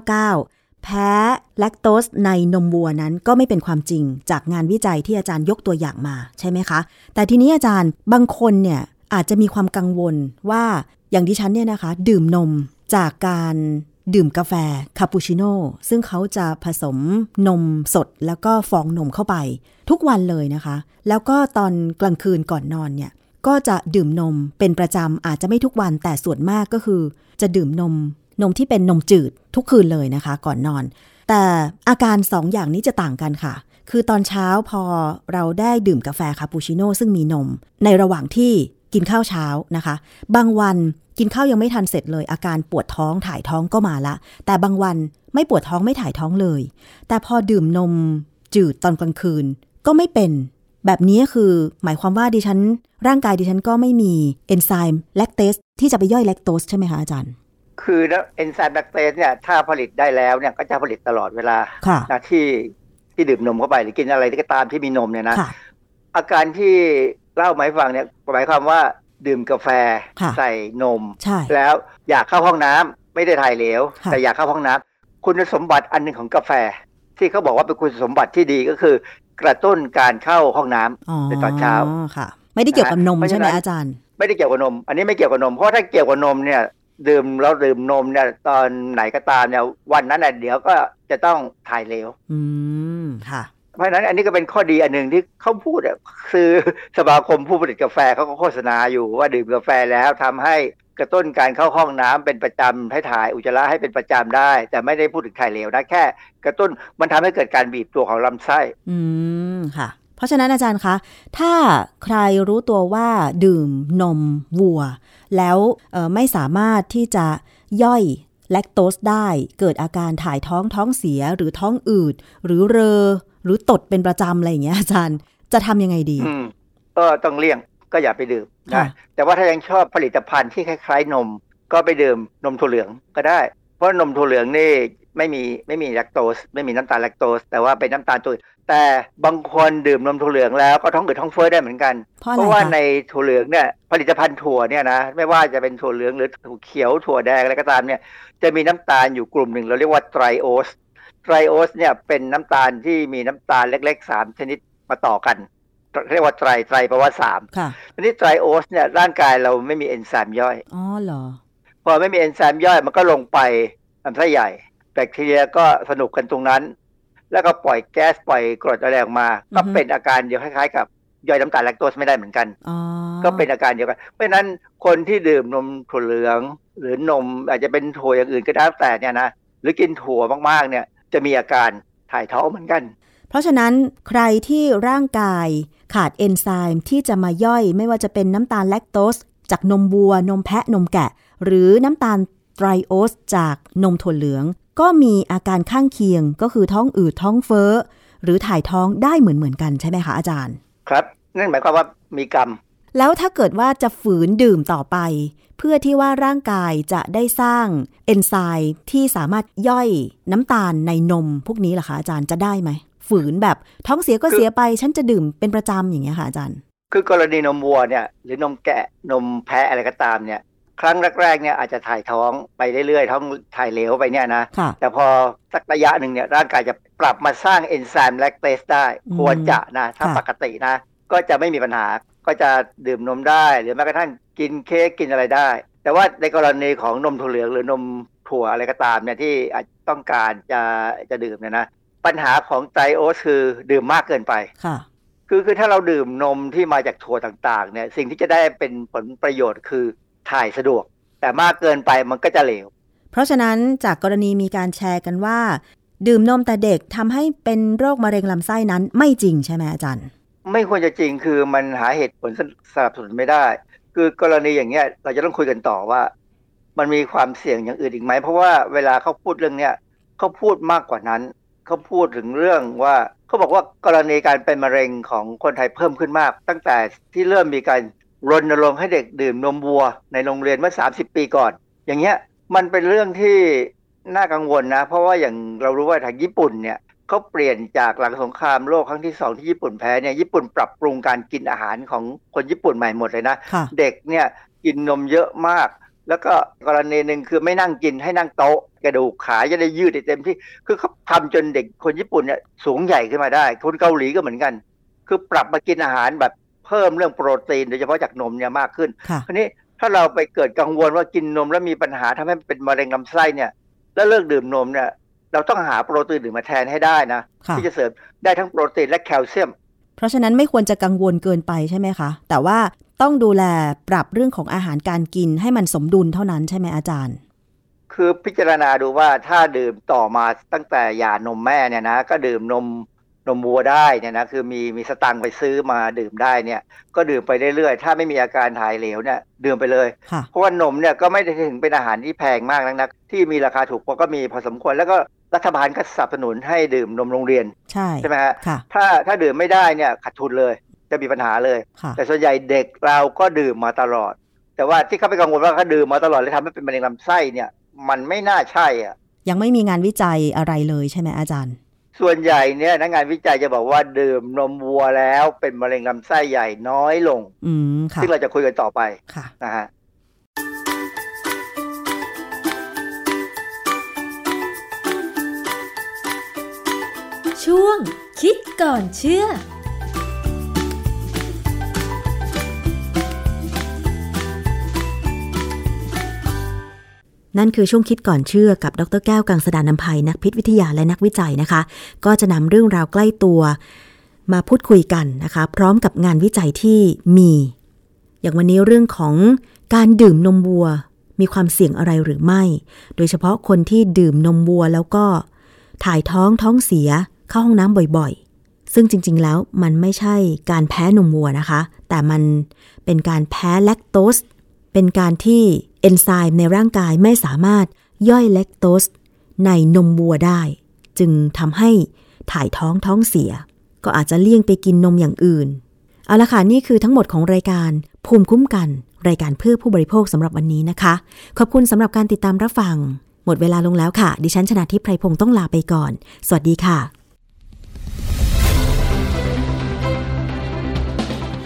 99.99 แพ้แลคโตสในนมวัวนั้นก็ไม่เป็นความจริงจากงานวิจัยที่อาจารย์ยกตัวอย่างมาใช่ไหมคะ แต่ทีนี้อาจารย์บางคนเนี่ยอาจจะมีความกังวลว่า อย่างดิฉันเนี่ยนะคะ ดื่มนมจากการดื่มกาแฟคาปูชิโน่ซึ่งเขาจะผสมนมสดแล้วก็ฟองนมเข้าไป ทุกวันเลยนะคะ แล้วก็ตอนกลางคืนก่อนนอนเนี่ย ก็จะดื่มนมเป็นประจำอาจจะไม่ทุกวันแต่ส่วนมากก็คือ จะดื่มนมนมที่เป็นนมจืดทุกคืนเลยนะคะ ก่อนนอน แต่อาการสองอย่างนี้จะต่างกันค่ะ คือตอนเช้าพอเราได้ดื่มกาแฟคาปูชิโน่ซึ่งมีนม ในระหว่างที่ กินข้าวเช้านะคะ บางวันกินข้าวยังไม่ทันเสร็จเลย อาการปวดท้องถ่ายท้องก็มาละ แต่บางวันไม่ปวดท้องไม่ถ่ายท้องเลย แต่พอดื่มนมจืดตอนกลางคืนก็ไม่เป็น แบบนี้คือหมายความว่าดิฉัน ร่างกายดิฉันก็ไม่มีเอนไซม์แลคเตสที่จะไปย่อยแลคโตสใช่ไหมคะอาจารย์ คือเอนไซม์แลคเตสเนี่ยถ้าผลิตได้แล้วเนี่ยก็จะผลิตตลอดเวลาค่ะนะที่ที่ดื่มนมเข้าไปหรือกินอะไรที่ก็ตามที่มีนมเนี่ยนะค่ะอาการที่ เล่ามาให้ฟังเนี่ยหมายความว่าดื่มกาแฟค่ะใส่นมใช่แล้วอยากเข้าห้องน้ำไม่ได้ถ่ายเหลวค่ะแต่อยากเข้าห้องน้ำคุณสมบัติอันหนึ่งของกาแฟ ที่เขาบอกว่าเป็นคุณสมบัติที่ดีก็คือ กระตุ้นการเข้าห้องน้ำอ๋อในตอนเช้าค่ะ ไม่ได้เกี่ยวกับนมเพราะฉะนั้นใช่ไหมอาจารย์ ไม่ได้เกี่ยวกับนม อันนี้ไม่เกี่ยวกับนมเพราะถ้าเกี่ยวกับนมเนี่ยดื่มเราดื่มนมเนี่ยตอนไหนก็ตามเนี่ยวันนั้นน่ะเดี๋ยวก็จะต้องถ่ายเหลว อืมค่ะ เพราะฉะนั้นอันนี้ก็เป็นข้อดีอันหนึ่งที่เขาพูดอะคือสมาคมผู้ผลิตกาแฟเขาก็โฆษณาอยู่ว่าดื่มกาแฟแล้วทำให้กระตุ้นการเข้าห้องน้ำเป็นประจำให้ถ่ายอุจจาระให้เป็นประจำได้ แต่ไม่ได้พูดถึงถ่ายเหลวนะแค่ กระตุ้นมันทำให้เกิดการบีบตัวของลำไส้ อืมค่ะ เพราะฉะนั้นอาจารย์คะ ถ้าใครรู้ตัวว่าดื่มนมวัว แล้วไม่สามารถที่จะย่อยแลคโตสได้ เกิดอาการถ่ายท้องท้องเสียหรือท้องอืดหรือเรอ หรือตดเป็นประจำอะไรอย่างเงี้ยอาจารย์จะทำยังไงดีอืมก็ต้องเลี่ยงก็อย่าไปดื่มค่ะนะแต่ว่าถ้ายังชอบผลิตภัณฑ์ที่คล้าย ๆ นม ก็ไปดื่มนมถั่วเหลืองก็ได้ เพราะนมถั่วเหลืองนี่ไม่มีไม่มีแลคโตสไม่มีน้ำตาลแลคโตส แต่ว่าเป็นน้ำตาลตัวอื่นแต่บางคนดื่มนมถั่วเหลืองแล้วก็ท้องอืดท้องเฟ้อได้เหมือนกัน เพราะอะไรเพราะว่าคะในถั่วเหลืองเนี่ยผลิตภัณฑ์ถั่วเนี่ยนะไม่ว่าจะเป็นถั่วเหลืองหรือถั่วเขียวถั่วแดงอะไรก็ตามเนี่ยจะมีน้ำตาลอยู่กลุ่มหนึ่งเราเรียกว่าไตรโอส ไตรโอสเนี่ยเป็นน้ำตาลที่มีน้ำตาลเล็กๆสามชนิดมาต่อกัน เรียกว่าไตรไตรแปลว่าสามค่ะทีนี้ไตรโอสเนี่ยร่างกายเราไม่มีเอนไซม์ย่อยอ๋อเหรอพอไม่มีเอนไซม์ย่อยมันก็ลงไปลำไส้ใหญ่ แบคทีเรียก็สนุกกันตรงนั้น แล้วก็ปล่อยแก๊สปล่อยกรดอะไรออกมา ก็อือฮึเป็นอาการเดียวคล้ายๆ กับย่อยน้ำตาลแลคโตสไม่ได้เหมือนกันอ๋อก็เป็นอาการเดียวกัน เพราะฉะนั้นคนที่ดื่มนมถั่วเหลือง หรือนมอาจจะเป็นถั่วอย่างอื่นก็ได้แต่เนี่ยนะหรือกินถั่วมากๆเนี่ย จะมีอาการถ่ายท้องเหมือนกัน เพราะฉะนั้นใครที่ร่างกายขาดเอนไซม์ที่จะมาย่อยไม่ว่าจะเป็นน้ำตาลแลคโตสจากนมวัวนมแพะนมแกะ หรือน้ำตาลไตรโอสจากนมถั่วเหลือง ก็มีอาการข้างเคียงก็คือท้องอืดท้องเฟ้อ หรือถ่ายท้องได้เหมือนเหมือนๆกันใช่ไหมคะอาจารย์ ครับนั่นหมายความว่ามีกรรม แล้วถ้าเกิดว่าจะฝืนดื่มต่อไป เพื่อที่ว่าร่างกายจะได้สร้างเอนไซม์ที่สามารถย่อยน้ำตาลในนม พวกนี้ล่ะคะอาจารย์จะได้ไหม ฝืนแบบท้องเสียก็เสียไป ฉันจะดื่มเป็นประจำอย่างเงี้ยค่ะอาจารย์ คือกรณีนมวัวเนี่ยหรือนมแกะนมแพะอะไรก็ตามเนี่ยครั้งแรกๆเนี่ยอาจจะถ่ายท้องไปเรื่อยๆ ท้องถ่ายเหลวไปเนี่ยนะค่ะแต่พอสักระยะหนึ่งเนี่ยร่างกายจะปรับมาสร้างเอนไซม์แลคเตสได้อืมควรจะนะ ถ้าค่ะปกตินะ ก็จะไม่มีปัญหา ก็จะดื่มนมได้ หรือแม้กระทั่งกินเค้กกินอะไรได้ แต่ว่าในกรณีของนมถั่วเหลืองหรือนมถั่วอะไรก็ตามเนี่ยที่อาจต้องการจะจะดื่มเนี่ยนะปัญหาของไตรโอสคือดื่มมากเกินไปค่ะคือคือถ้าเราดื่มนมที่มาจากถั่วต่างๆเนี่ยสิ่งที่จะได้เป็นผลประโยชน์คือถ่ายสะดวก แต่มากเกินไปมันก็จะเหลว เพราะฉะนั้นจากกรณีมีการแชร์กันว่า ดื่มนมแต่เด็กทำให้เป็นโรคมะเร็งลำไส้นั้นไม่จริงใช่ไหมอาจารย์ ไม่ควรจะจริงคือมันหาเหตุผลสนับสนุนไม่ได้ คือกรณีอย่างเงี้ย เราจะต้องคุยกันต่อว่า มันมีความเสี่ยงอย่างอื่นอีกไหม เพราะว่าเวลาเขาพูดเรื่องเนี้ยเขาพูดมากกว่านั้นเขาพูดถึงเรื่องว่าเขาบอกว่ากรณีการเป็นมะเร็งของคนไทยเพิ่มขึ้นมาก ตั้งแต่ที่เริ่มมีการรณรงค์ให้เด็กดื่มนมวัว ในโรงเรียนเมื่อ 30 ปีก่อน อย่างเงี้ยมันเป็นเรื่องที่น่ากังวลนะ เพราะว่าอย่างเรารู้ว่าทางญี่ปุ่นเนี่ย เขาเปลี่ยนจากหลังสงครามโลกครั้งที่สองที่ญี่ปุ่นแพ้เนี่ยญี่ปุ่นปรับปรุงการกินอาหารของคนญี่ปุ่นใหม่หมดเลยนะค่ะเด็กเนี่ยกินนมเยอะมาก แล้วก็กรณีหนึ่งคือไม่นั่งกินให้นั่งโต๊ะกระดูกขาจะได้ยืดได้เต็มที่ คือเขาทำจนเด็กคนญี่ปุ่นเนี่ยสูงใหญ่ขึ้นมาได้ คนเกาหลีก็เหมือนกัน คือปรับมากินอาหารแบบเพิ่มเรื่องโปรตีนโดยเฉพาะจากนมเนี่ยมากขึ้นค่ะทีนี้ถ้าเราไปเกิดกังวลว่ากินนมแล้วมีปัญหาทำให้เป็นมะเร็งลำไส้เนี่ยแล้วเลิกดื่มนมเนี่ย เราต้องหาโปรตีนอื่นมาแทนให้ได้นะค่ะที่จะเสริมได้ทั้งโปรตีนและแคลเซียม เพราะฉะนั้นไม่ควรจะกังวลเกินไปใช่ไหมคะ แต่ว่าต้องดูแลปรับเรื่องของอาหารการกินให้มันสมดุลเท่านั้นใช่ไหมอาจารย์ คือพิจารณาดูว่าถ้าดื่มต่อมาตั้งแต่หย่านมแม่เนี่ยนะก็ดื่มนมนมวัวได้เนี่ยนะคือมีมีสตังค์ไปซื้อมาดื่มได้เนี่ย ก็ดื่มไปเรื่อยๆ ถ้าไม่มีอาการถ่ายเหลวเนี่ยดื่มไปเลยค่ะเพราะว่านมเนี่ยก็ไม่ได้ถึงเป็นอาหารที่แพงมากนักนะที่มีราคาถูกพอก็มีพอสมควรแล้วก็ รัฐบาลก็สนับสนุนให้ดื่มนมโรงเรียน ใช่ใช่ไหมฮะค่ะถ้าถ้าดื่มไม่ได้เนี่ยขาดทุนเลย จะมีปัญหาเลยค่ะแต่ส่วนใหญ่เด็กเราก็ดื่มมาตลอด แต่ว่าที่เขาไปกังวลว่าเขาดื่มมาตลอดเลยทำให้เป็นมะเร็งลำไส้เนี่ย มันไม่น่าใช่อะยังไม่มีงานวิจัยอะไรเลยใช่ไหมอาจารย์ ส่วนใหญ่เนี่ยนักงานวิจัยจะบอกว่าดื่มนมวัวแล้วเป็นมะเร็งลำไส้ใหญ่น้อยลง อืมค่ะซึ่งเราจะคุยกันต่อไปค่ะนะฮะ ช่วง คิดก่อนเชื่อนั่นคือช่วงคิดก่อนเชื่อกับดรแก้วกังสดานนภัยนักพิษวิทยาและนักวิจัยนะคะ ก็จะนำเรื่องราวใกล้ตัว มาพูดคุยกันนะคะ พร้อมกับงานวิจัยที่มี อย่างวันนี้เรื่องของการดื่มนมวัว มีความเสี่ยงอะไรหรือไม่ โดยเฉพาะคนที่ดื่มนมวัวแล้วก็ ถ่ายท้องท้องเสีย เข้าห้องน้ำบ่อยๆ ซึ่งจริงๆแล้วมันไม่ใช่การแพ้นมวัวนะคะ แต่มันเป็นการแพ้แลคโตส เป็นการที่เอนไซม์ในร่างกายไม่สามารถย่อยแลคโตสในนมวัวได้ จึงทำให้ถ่ายท้องท้องเสีย ก็อาจจะเลี่ยงไปกินนมอย่างอื่น เอาละค่ะ นี่คือทั้งหมดของรายการภูมิคุ้มกัน รายการเพื่อผู้บริโภคสำหรับวันนี้นะคะ ขอบคุณสำหรับการติดตามรับฟัง หมดเวลาลงแล้วค่ะ ดิฉันชนะทิพไพรพงศ์ต้องลาไปก่อน สวัสดีค่ะ